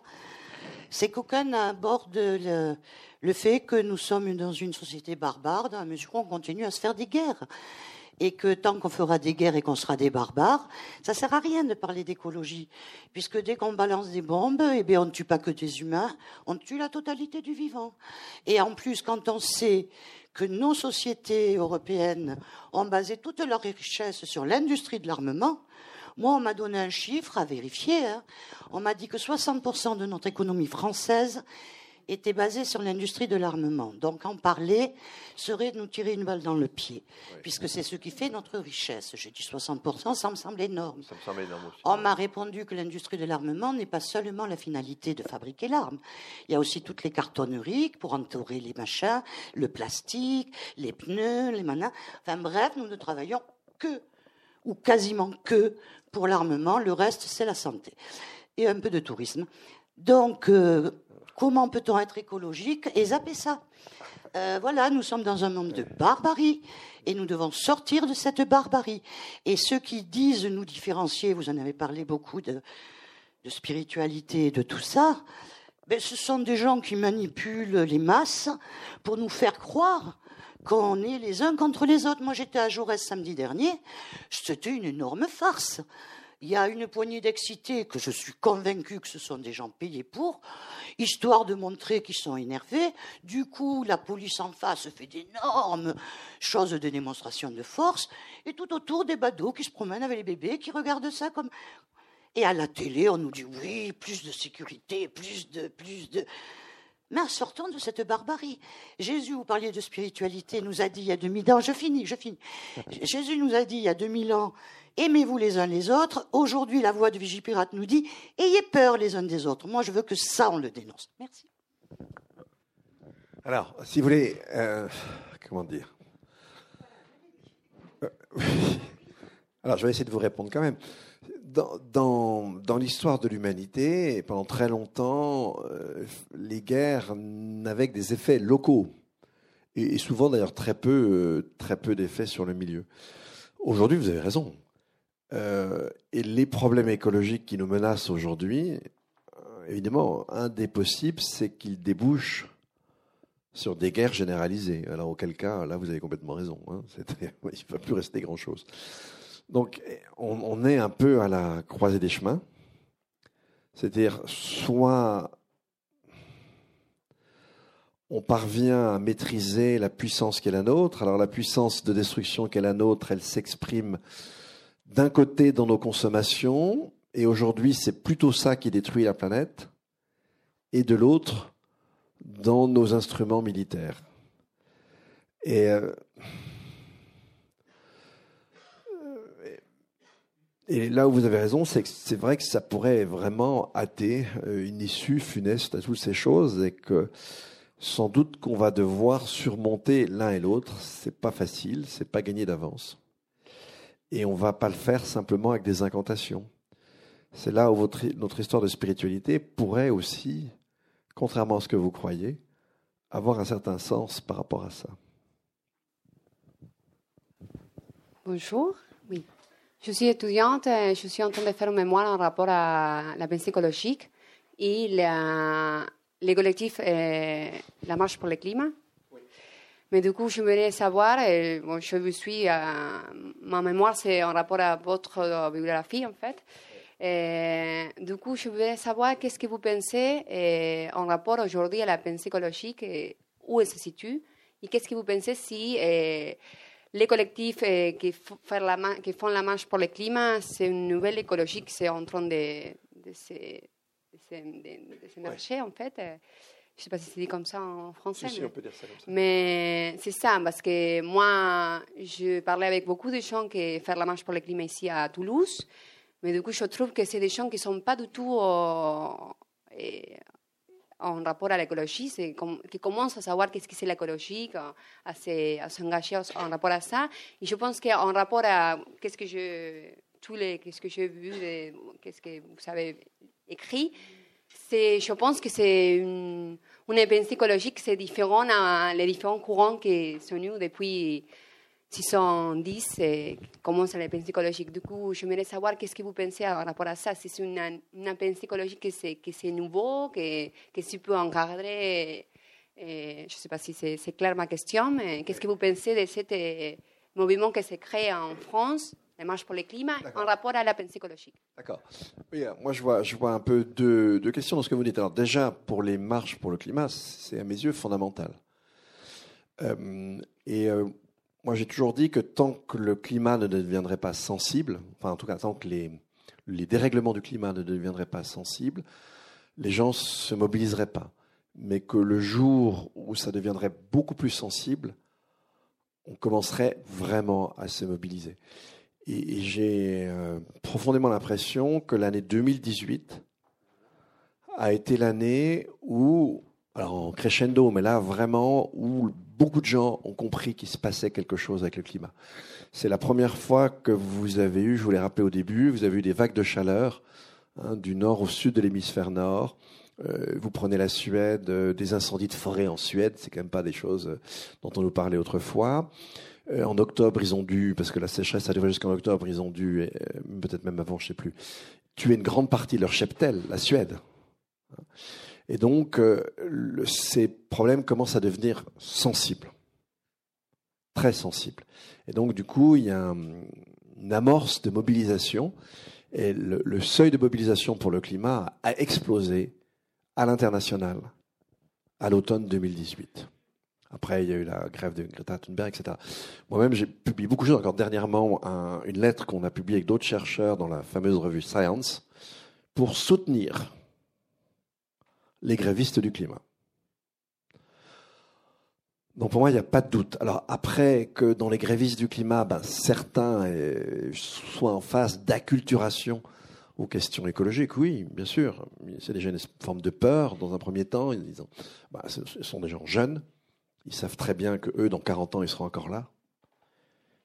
c'est qu'aucun n'aborde le, fait que nous sommes dans une société barbare, dans la mesure où on continue à se faire des guerres. Et que tant qu'on fera des guerres et qu'on sera des barbares, ça sert à rien de parler d'écologie. Puisque dès qu'on balance des bombes, eh bien, on ne tue pas que des humains, on tue la totalité du vivant. Et en plus, quand on sait que nos sociétés européennes ont basé toutes leurs richesses sur l'industrie de l'armement, moi, on m'a donné un chiffre à vérifier. Hein. On m'a dit que 60% de notre économie française était basée sur l'industrie de l'armement. Donc en parler serait nous tirer une balle dans le pied, puisque c'est ce qui fait notre richesse. J'ai dit 60%, ça me semble énorme. Ça me semble énorme aussi. On m'a répondu que l'industrie de l'armement n'est pas seulement la finalité de fabriquer l'arme. Il y a aussi toutes les cartonneries pour entourer les machins, le plastique, les pneus, les manins. Enfin bref, nous ne travaillons que, ou quasiment que, pour l'armement. Le reste, c'est la santé. Et un peu de tourisme. Donc, euh, Comment peut-on être écologique et zapper ça euh, Voilà, nous sommes dans un monde de barbarie et nous devons sortir de cette barbarie. Et ceux qui disent nous différencier, vous en avez parlé beaucoup de, spiritualité et de tout ça, ben, ce sont des gens qui manipulent les masses pour nous faire croire qu'on est les uns contre les autres. Moi, j'étais à Jaurès samedi dernier, c'était une énorme farce. Il y a une poignée d'excités que je suis convaincu que ce sont des gens payés pour, histoire de montrer qu'ils sont énervés. Du coup, la police en face fait d'énormes choses de démonstration de force, et tout autour des badauds qui se promènent avec les bébés, qui regardent ça comme. Et à la télé, on nous dit oui, plus de sécurité, plus de, plus de. Mais en sortant de cette barbarie, Jésus, vous parliez de spiritualité, nous a dit il y a 2000 ans, je finis, je finis. Jésus nous a dit il y a 2000 ans, aimez-vous les uns les autres. Aujourd'hui, la voix de Vigipirate nous dit, ayez peur les uns des autres. Moi, je veux que ça, on le dénonce. Merci. Alors, si vous voulez, euh, comment dire euh, Alors, je vais essayer de vous répondre quand même. Dans, l'histoire de l'humanité, pendant très longtemps, euh, les guerres n'avaient que des effets locaux. Et, et souvent, d'ailleurs, très peu, très peu d'effets sur le milieu. Aujourd'hui, vous avez raison. Euh, et les problèmes écologiques qui nous menacent aujourd'hui, euh, évidemment, un des possibles, c'est qu'ils débouchent sur des guerres généralisées. Alors, auquel cas, là, vous avez complètement raison. Hein. il ne va plus rester grand-chose. Donc, on, est un peu à la croisée des chemins. C'est-à-dire, soit on parvient à maîtriser la puissance qui est la nôtre. Alors, la puissance de destruction qui est la nôtre, elle s'exprime d'un côté dans nos consommations, et aujourd'hui c'est plutôt ça qui détruit la planète, et de l'autre dans nos instruments militaires. Et, et là où vous avez raison, c'est c'est vrai que ça pourrait vraiment hâter une issue funeste à toutes ces choses et que sans doute qu'on va devoir surmonter l'un et l'autre. C'est pas facile, c'est pas gagné d'avance. Et on va pas le faire simplement avec des incantations. C'est là où notre histoire de spiritualité pourrait aussi, contrairement à ce que vous croyez, avoir un certain sens par rapport à ça. Bonjour. Oui. Je suis étudiante, je suis en train de faire un mémoire en rapport à la pensée écologique et les collectifs et la marche pour le climat. Mais du coup, je voulais savoir, et bon, je vous suis, euh, ma mémoire, c'est en rapport à votre euh, bibliographie, en fait. Et, du coup, je voulais savoir qu'est-ce que vous pensez et, en rapport aujourd'hui à la pensée écologique, et où elle se situe, et qu'est-ce que vous pensez si les collectifs qui, la, qui, font la marche pour le climat, c'est une nouvelle écologie qui est en train de, de se de, marchés, en fait. Euh, je ne sais pas si c'est dit comme ça en français. mais, on peut dire ça comme ça. Mais c'est ça, parce que moi, je parlais avec beaucoup de gens qui font la marche pour le climat ici à Toulouse. Mais du coup, je trouve que c'est des gens qui ne sont pas du tout en rapport à l'écologie, qui commencent à savoir qu'est-ce que c'est l'écologie, à, s'engager en rapport à ça. Et je pense qu'en rapport à qu'est-ce que je, tous les, qu'est-ce que j'ai vu, qu'est-ce que vous savez écrit, je pense que c'est une, une pensée écologique, c'est différent à les différents courants qui sont venus depuis 610 et commencent les pensées écologiques. Du coup, j'aimerais savoir qu'est-ce que vous pensez par rapport à ça. Si c'est une, une pensée écologique que c'est, que nouveau, que, que si peut encadrer. Je ne sais pas si c'est, clair ma question, mais qu'est-ce que vous pensez de ce mouvement qui s'est créé en France la marche pour le climat en rapport à la pensée écologique. D'accord. Oui, euh, moi je vois, je vois un peu deux, deux, questions dans ce que vous dites. Alors déjà, pour les marches pour le climat, c'est à mes yeux fondamental. Euh, et euh, moi j'ai toujours dit que tant que le climat ne deviendrait pas sensible, enfin en tout cas tant que les, les dérèglements du climat ne deviendraient pas sensibles, les gens ne se mobiliseraient pas. Mais que le jour où ça deviendrait beaucoup plus sensible, on commencerait vraiment à se mobiliser. Et, j'ai euh, profondément l'impression que l'année 2018 a été l'année où, alors en crescendo, mais là vraiment où beaucoup de gens ont compris qu'il se passait quelque chose avec le climat. C'est la première fois que vous avez eu, je vous l'ai rappelé au début, vous avez eu des vagues de chaleur hein, du nord au sud de l'hémisphère nord. Euh, vous prenez la Suède, euh, des incendies de forêt en Suède, c'est quand même pas des choses dont on nous parlait autrefois. Euh, en octobre, ils ont dû, parce que la sécheresse a duré jusqu'en octobre, ils ont dû, euh, peut-être même avant, je ne sais plus, tuer une grande partie de leur cheptel, la Suède. Et donc, euh, ces problèmes commencent à devenir sensibles, très sensibles. Et donc, du coup, il y a une amorce de mobilisation, et le seuil de mobilisation pour le climat a explosé à l'international à l'automne 2018. Après, il y a eu la grève de Greta Thunberg, etc. Moi-même, j'ai publié beaucoup de choses. Encore dernièrement, une lettre qu'on a publiée avec d'autres chercheurs dans la fameuse revue Science pour soutenir les grévistes du climat. Donc pour moi, il n'y a pas de doute. Alors après que dans les grévistes du climat, ben, certains soient en phase d'acculturation aux questions écologiques, oui, bien sûr. C'est déjà une forme de peur dans un premier temps. Ils disent, ben, ce sont des gens jeunes, ils savent très bien que eux, dans 40 ans, ils seront encore là.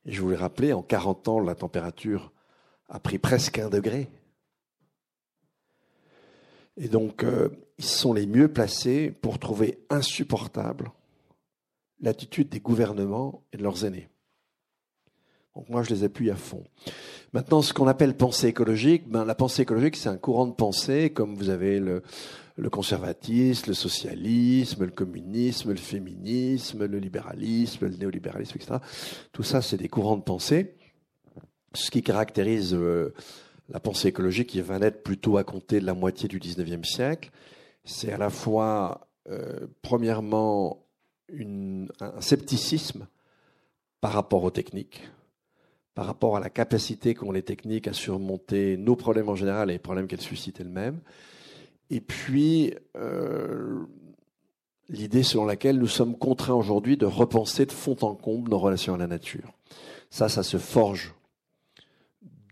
Et je voulais rappeler, en 40 ans, la température a pris presque un degré. Et donc, euh, ils sont les mieux placés pour trouver insupportable l'attitude des gouvernements et de leurs aînés. Donc moi, je les appuie à fond. Maintenant, ce qu'on appelle pensée écologique, ben, la pensée écologique, c'est un courant de pensée, comme vous avez le, le conservatisme, le socialisme, le communisme, le féminisme, le libéralisme, le néolibéralisme, etc. Tout ça, c'est des courants de pensée. Ce qui caractérise euh, la pensée écologique qui va naître plutôt à compter de la moitié du 19e siècle, c'est à la fois, euh, premièrement, un scepticisme par rapport aux techniques, par rapport à la capacité qu'ont les techniques à surmonter nos problèmes en général et les problèmes qu'elles suscitent elles-mêmes. Et puis, euh, l'idée selon laquelle nous sommes contraints aujourd'hui de repenser de fond en comble nos relations à la nature. Ça, ça se forge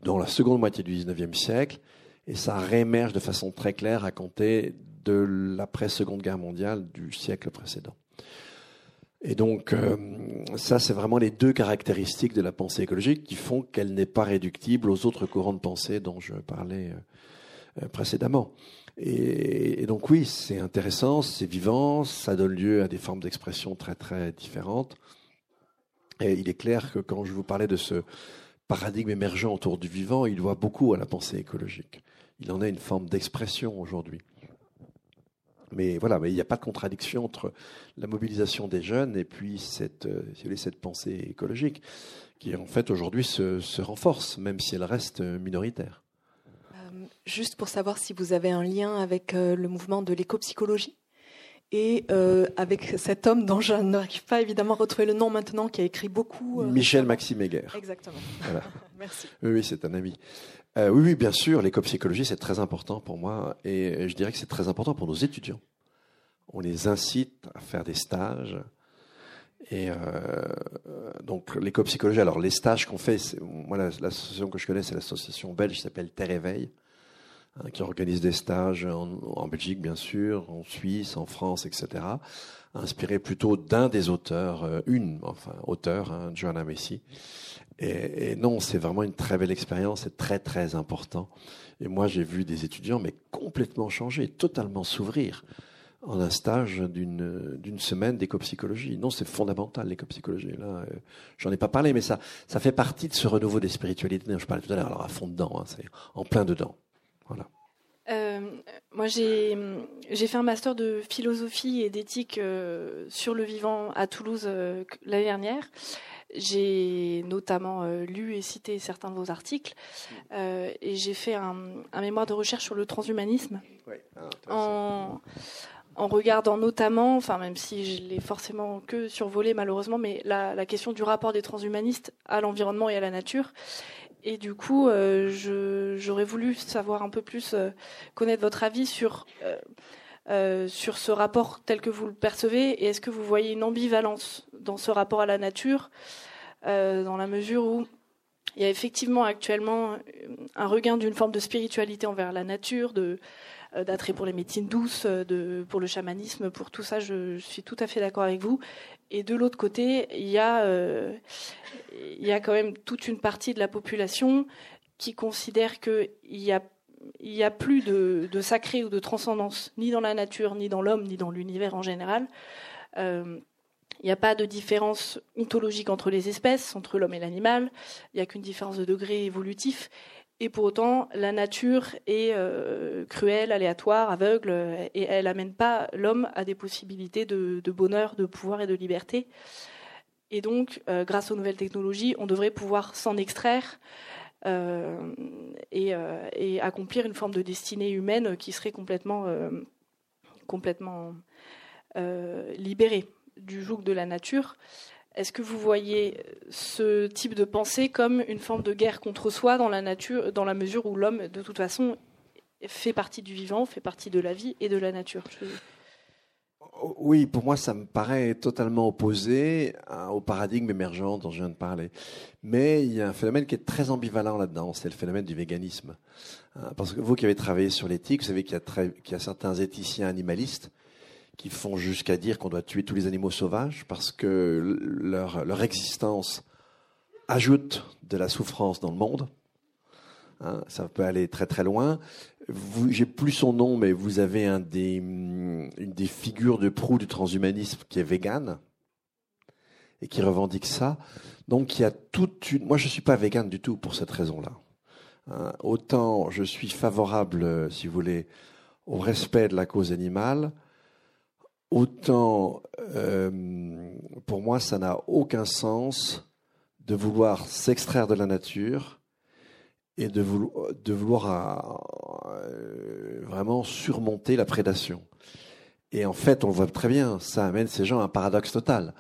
dans la seconde moitié du XIXe siècle et ça réémerge de façon très claire à compter de l'après-seconde guerre mondiale du siècle précédent. Et donc, euh, ça, c'est vraiment les deux caractéristiques de la pensée écologique qui font qu'elle n'est pas réductible aux autres courants de pensée dont je parlais euh, précédemment. Et, donc, oui, c'est intéressant, c'est vivant, ça donne lieu à des formes d'expression très, très différentes. Et il est clair que quand je vous parlais de ce paradigme émergent autour du vivant, il voit beaucoup à la pensée écologique. Il en a une forme d'expression aujourd'hui. Mais voilà, mais il n'y a pas de contradiction entre la mobilisation des jeunes et puis cette, euh, cette pensée écologique qui en fait aujourd'hui se, renforce, même si elle reste minoritaire. Juste pour savoir si vous avez un lien avec euh, le mouvement de l'éco-psychologie et euh, avec cet homme dont je n'arrive pas évidemment à retrouver le nom maintenant, qui a écrit beaucoup. Euh, Michel Maxime Heger. Exactement. Voilà. Merci. Oui, c'est un ami. Euh, oui, oui, bien sûr, l'éco-psychologie, c'est très important pour moi, et je dirais que c'est très important pour nos étudiants. On les incite à faire des stages. Et donc l'éco-psychologie, alors les stages qu'on fait, moi l'association que je connais, c'est l'association belge qui s'appelle Terre Éveil, Hein, qui organise des stages en, en, Belgique, bien sûr, en Suisse, en France, etc., inspiré plutôt d'un des auteurs, euh, une, enfin, auteur, hein, Joanna Messi. Et, et non, c'est vraiment une très belle expérience, c'est très, très important. Et moi, j'ai vu des étudiants, mais complètement changer, totalement s'ouvrir en un stage d'une d'une semaine d'éco-psychologie. Non, c'est fondamental l'éco-psychologie. Là, euh, j'en ai pas parlé, mais ça ça fait partie de ce renouveau des spiritualités je parlais tout à l'heure. Alors à fond dedans, hein, c'est en plein dedans. Voilà. Euh, moi, j'ai fait un master de philosophie et d'éthique euh, sur le vivant à Toulouse euh, l'année dernière. J'ai notamment euh, lu et cité certains de vos articles euh, et j'ai fait un, un, mémoire de recherche sur le transhumanisme ah, en, en, regardant notamment, enfin même si je l'ai forcément que survolé malheureusement, mais la, la question du rapport des transhumanistes à l'environnement et à la nature. Et du coup, euh, j'aurais voulu savoir un peu plus, euh, connaître votre avis sur, euh, sur ce rapport tel que vous le percevez. Et est-ce que vous voyez une ambivalence dans ce rapport à la nature, dans la mesure où il y a effectivement actuellement un regain d'une forme de spiritualité envers la nature, de d'attrait pour les médecines douces, de, pour le chamanisme, pour tout ça, je, suis tout à fait d'accord avec vous. Et de l'autre côté, il y, a, euh, y a quand même toute une partie de la population qui considère qu'il y a, y a plus de, sacré ou de transcendance, ni dans la nature, ni dans l'homme, ni dans l'univers en général. Euh, il n'y a pas de différence ontologique entre les espèces, entre l'homme et l'animal. Il n'y a qu'une différence de degré évolutif. Et pour autant, la nature est euh, cruelle, aléatoire, aveugle, et elle n'amène pas l'homme à des possibilités de, bonheur, de pouvoir et de liberté. Et donc, euh, grâce aux nouvelles technologies, on devrait pouvoir s'en extraire euh, et, accomplir une forme de destinée humaine qui serait complètement, libérée du joug de la nature. Est-ce que vous voyez ce type de pensée comme une forme de guerre contre soi dans la nature, dans la mesure où l'homme, de toute façon, fait partie du vivant, fait partie de la vie et de la nature? Je... Oui, pour moi, ça me paraît totalement opposé au paradigme émergent dont je viens de parler. Mais il y a un phénomène qui est très ambivalent là-dedans, c'est le phénomène du véganisme. Parce que vous qui avez travaillé sur l'éthique, vous savez qu'il y, qu y, a certains éthiciens animalistes qui font jusqu'à dire qu'on doit tuer tous les animaux sauvages parce que leur, leur existence ajoute de la souffrance dans le monde. Hein, ça peut aller très très loin. J'ai plus son nom, mais vous avez un des, une des figures de proue du transhumanisme qui est végane et qui revendique ça. Donc il y a toute une. Moi, je suis pas végane du tout pour cette raison-là. Hein, autant je suis favorable, si vous voulez, au respect de la cause animale, autant euh, pour moi ça n'a aucun sens de vouloir s'extraire de la nature et de vouloir, euh, vraiment surmonter la prédation. Et en fait, on le voit très bien, ça amène ces gens à un paradoxe total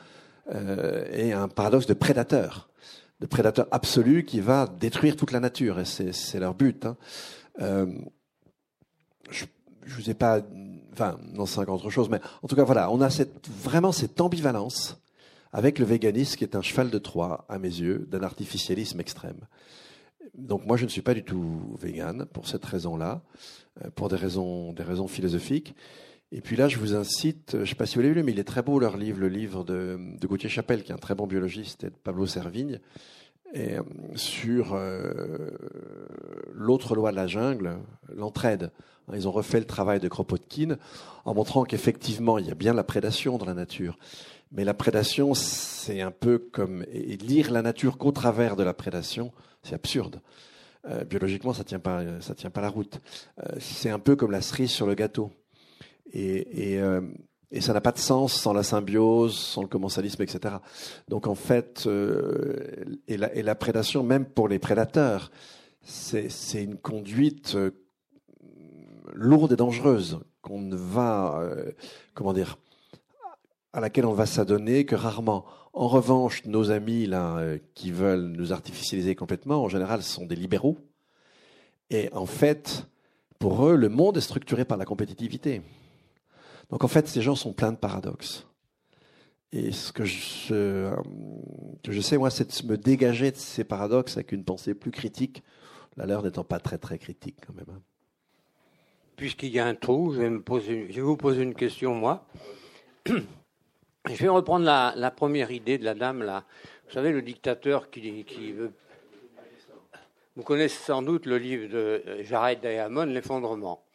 euh, et un paradoxe de prédateur, de prédateur absolu qui va détruire toute la nature et c'est leur but. Hein. Je je vous ai pas, enfin, non, c'est encore autre chose, mais en tout cas, voilà, on a vraiment cette ambivalence avec le véganisme qui est un cheval de Troie, à mes yeux, d'un artificialisme extrême. Donc moi, je ne suis pas du tout végane pour cette raison-là, euh, pour des raisons, des raisons philosophiques. Et puis là, je vous incite, je ne sais pas si vous l'avez lu, mais il est très beau leur livre, le livre de, de Gauthier Chapelle, qui est un très bon biologiste, et de Pablo Servigne, et, euh, sur euh, l'autre loi de la jungle, l'entraide. Ils ont refait le travail de Kropotkin en montrant qu'effectivement, il y a bien la prédation dans la nature. Mais la prédation, c'est un peu comme et lire la nature qu'au travers de la prédation, c'est absurde. Euh, biologiquement, ça tient pas, ça tient pas la route. Euh, c'est un peu comme la cerise sur le gâteau. Et, et, euh, et ça n'a pas de sens sans la symbiose, sans le commensalisme, etc. Donc en fait, euh, et la, prédation, même pour les prédateurs, c'est une conduite euh, lourde et dangereuse qu'on va, euh, comment dire, à laquelle on va s'adonner que rarement. En revanche, nos amis là qui veulent nous artificialiser complètement, en général, sont des libéraux. Et en fait, pour eux, le monde est structuré par la compétitivité. Donc en fait, ces gens sont pleins de paradoxes. Et ce que je, que je sais, moi, c'est de me dégager de ces paradoxes avec une pensée plus critique, la leur n'étant pas très très critique quand même. Puisqu'il y a un trou, je vais, vous poser une question, moi. Je vais reprendre la, première idée de la dame, là. Vous savez, le dictateur qui, veut... Vous connaissez sans doute le livre de Jared Diamond, L'effondrement.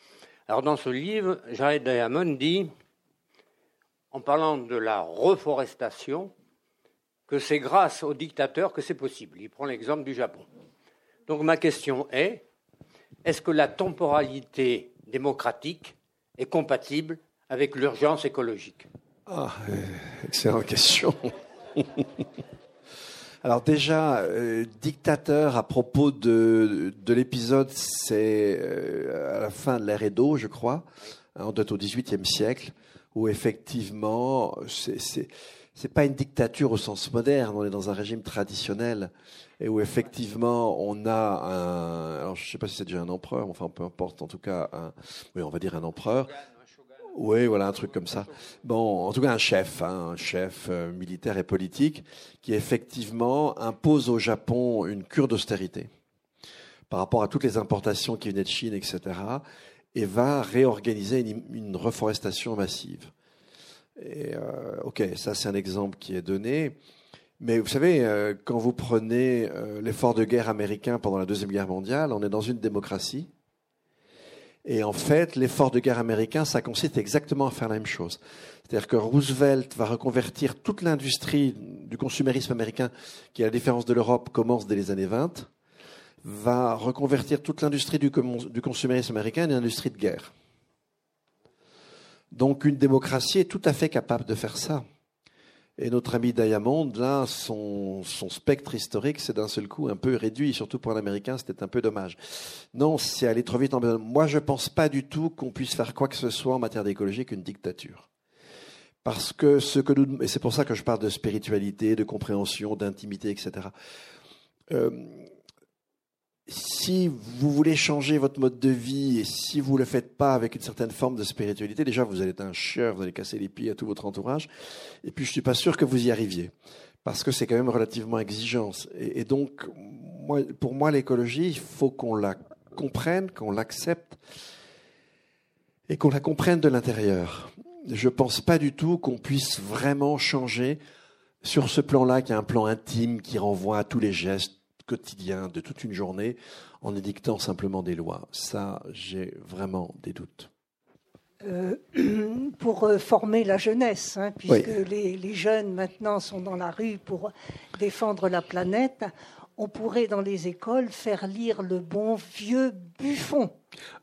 Alors dans ce livre, Jared Diamond dit, en parlant de la reforestation, que c'est grâce au dictateur que c'est possible. Il prend l'exemple du Japon. Donc ma question est, est-ce que la temporalité démocratique est compatible avec l'urgence écologique? Ah, excellente question. Alors déjà, euh, dictateur à propos de, de l'épisode, c'est euh, à la fin de l'ère Edo, je crois, hein, on doit être au XVIIIe siècle, où effectivement, c'est c'est pas une dictature au sens moderne, on est dans un régime traditionnel et où effectivement on a un, alors je sais pas si c'est déjà un empereur, enfin peu importe, en tout cas, oui, on va dire un empereur. Oui, voilà, un truc comme ça. Bon, en tout cas, un chef, hein, un chef euh, militaire et politique, qui effectivement impose au Japon une cure d'austérité par rapport à toutes les importations qui venaient de Chine, etc., et va réorganiser une, reforestation massive. Et, euh, ok, ça c'est un exemple qui est donné. Mais vous savez, euh, quand vous prenez l'effort de guerre américain pendant la Deuxième Guerre mondiale, on est dans une démocratie et en fait, l'effort de guerre américain, ça consiste exactement à faire la même chose. C'est-à-dire que Roosevelt va reconvertir toute l'industrie du consumérisme américain, qui, à la différence de l'Europe, commence dès les années 20, va reconvertir toute l'industrie du, consumérisme américain en industrie de guerre. Donc une démocratie est tout à fait capable de faire ça. Et notre ami Diamond, là, son, spectre historique, c'est d'un seul coup un peu réduit, surtout pour un Américain, c'était un peu dommage. Non, c'est aller trop vite en Moi, je pense pas du tout qu'on puisse faire quoi que ce soit en matière d'écologie qu'une dictature. Parce que ce que nous, et c'est pour ça que je parle de spiritualité, de compréhension, d'intimité, etc. Euh, si vous voulez changer votre mode de vie et si vous ne le faites pas avec une certaine forme de spiritualité, déjà vous allez être un chieur, vous allez casser les pieds à tout votre entourage. Et puis je suis pas sûr que vous y arriviez parce que c'est quand même relativement exigeant. Et, donc, pour moi, l'écologie, il faut qu'on la comprenne, qu'on l'accepte et qu'on la comprenne de l'intérieur. Je pense pas du tout qu'on puisse vraiment changer sur ce plan-là, qui est un plan intime qui renvoie à tous les gestes quotidien de toute une journée en édictant simplement des lois. Ça, j'ai vraiment des doutes. Euh, pour euh, former la jeunesse, hein, puisque oui. les, les, jeunes maintenant sont dans la rue pour défendre la planète, on pourrait dans les écoles faire lire le bon vieux Buffon.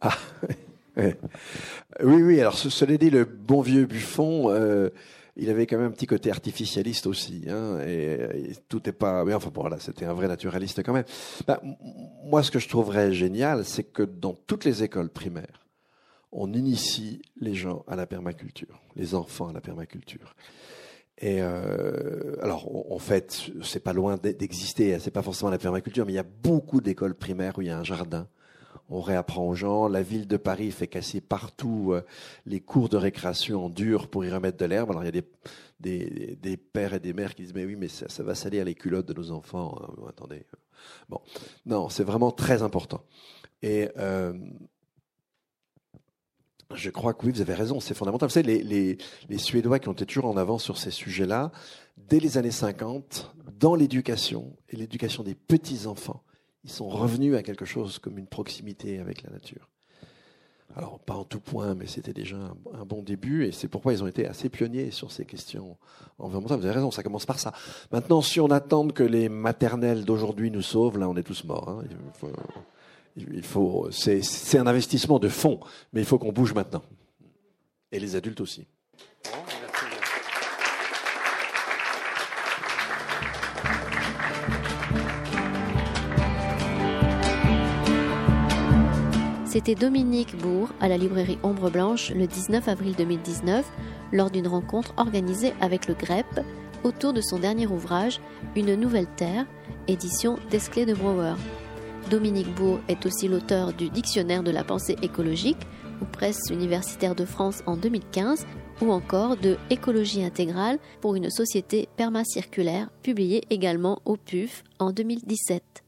Ah, oui, oui, alors cela dit, le bon vieux Buffon, euh, il avait quand même un petit côté artificialiste aussi, hein, et, tout n'est pas. Mais enfin, bon, voilà, c'était un vrai naturaliste quand même. Ben, moi, ce que je trouverais génial, c'est que dans toutes les écoles primaires, on initie les gens à la permaculture, les enfants à la permaculture. Et euh, alors, en fait, c'est pas loin d'exister. C'est pas forcément la permaculture, mais il y a beaucoup d'écoles primaires où il y a un jardin on réapprend aux gens. La ville de Paris fait casser partout euh, les cours de récréation en dur pour y remettre de l'herbe. Alors il y a des, des, pères et des mères qui disent mais oui mais ça, va salir les culottes de nos enfants. Hein. attendez. Bon, non, c'est vraiment très important. Et euh, je crois que oui, vous avez raison, c'est fondamental. Vous savez, les, les, Suédois qui ont été toujours en avance sur ces sujets-là, dès les années 50, dans l'éducation et l'éducation des petits-enfants, ils sont revenus à quelque chose comme une proximité avec la nature. Alors, pas en tout point, mais c'était déjà un, bon début, et c'est pourquoi ils ont été assez pionniers sur ces questions environnementales. Vous avez raison, ça commence par ça. Maintenant, si on attend que les maternelles d'aujourd'hui nous sauvent, là, on est tous morts. Hein. Il faut, c'est un investissement de fond, mais il faut qu'on bouge maintenant. Et les adultes aussi. C'était Dominique Bourg à la librairie Ombre Blanche le 19 avril 2019 lors d'une rencontre organisée avec le GREP autour de son dernier ouvrage Une nouvelle terre, édition Desclés de Brouwer. Dominique Bourg est aussi l'auteur du Dictionnaire de la pensée écologique aux presses universitaires de France en 2015 ou encore de Écologie intégrale pour une société permacirculaire publié également au PUF en 2017.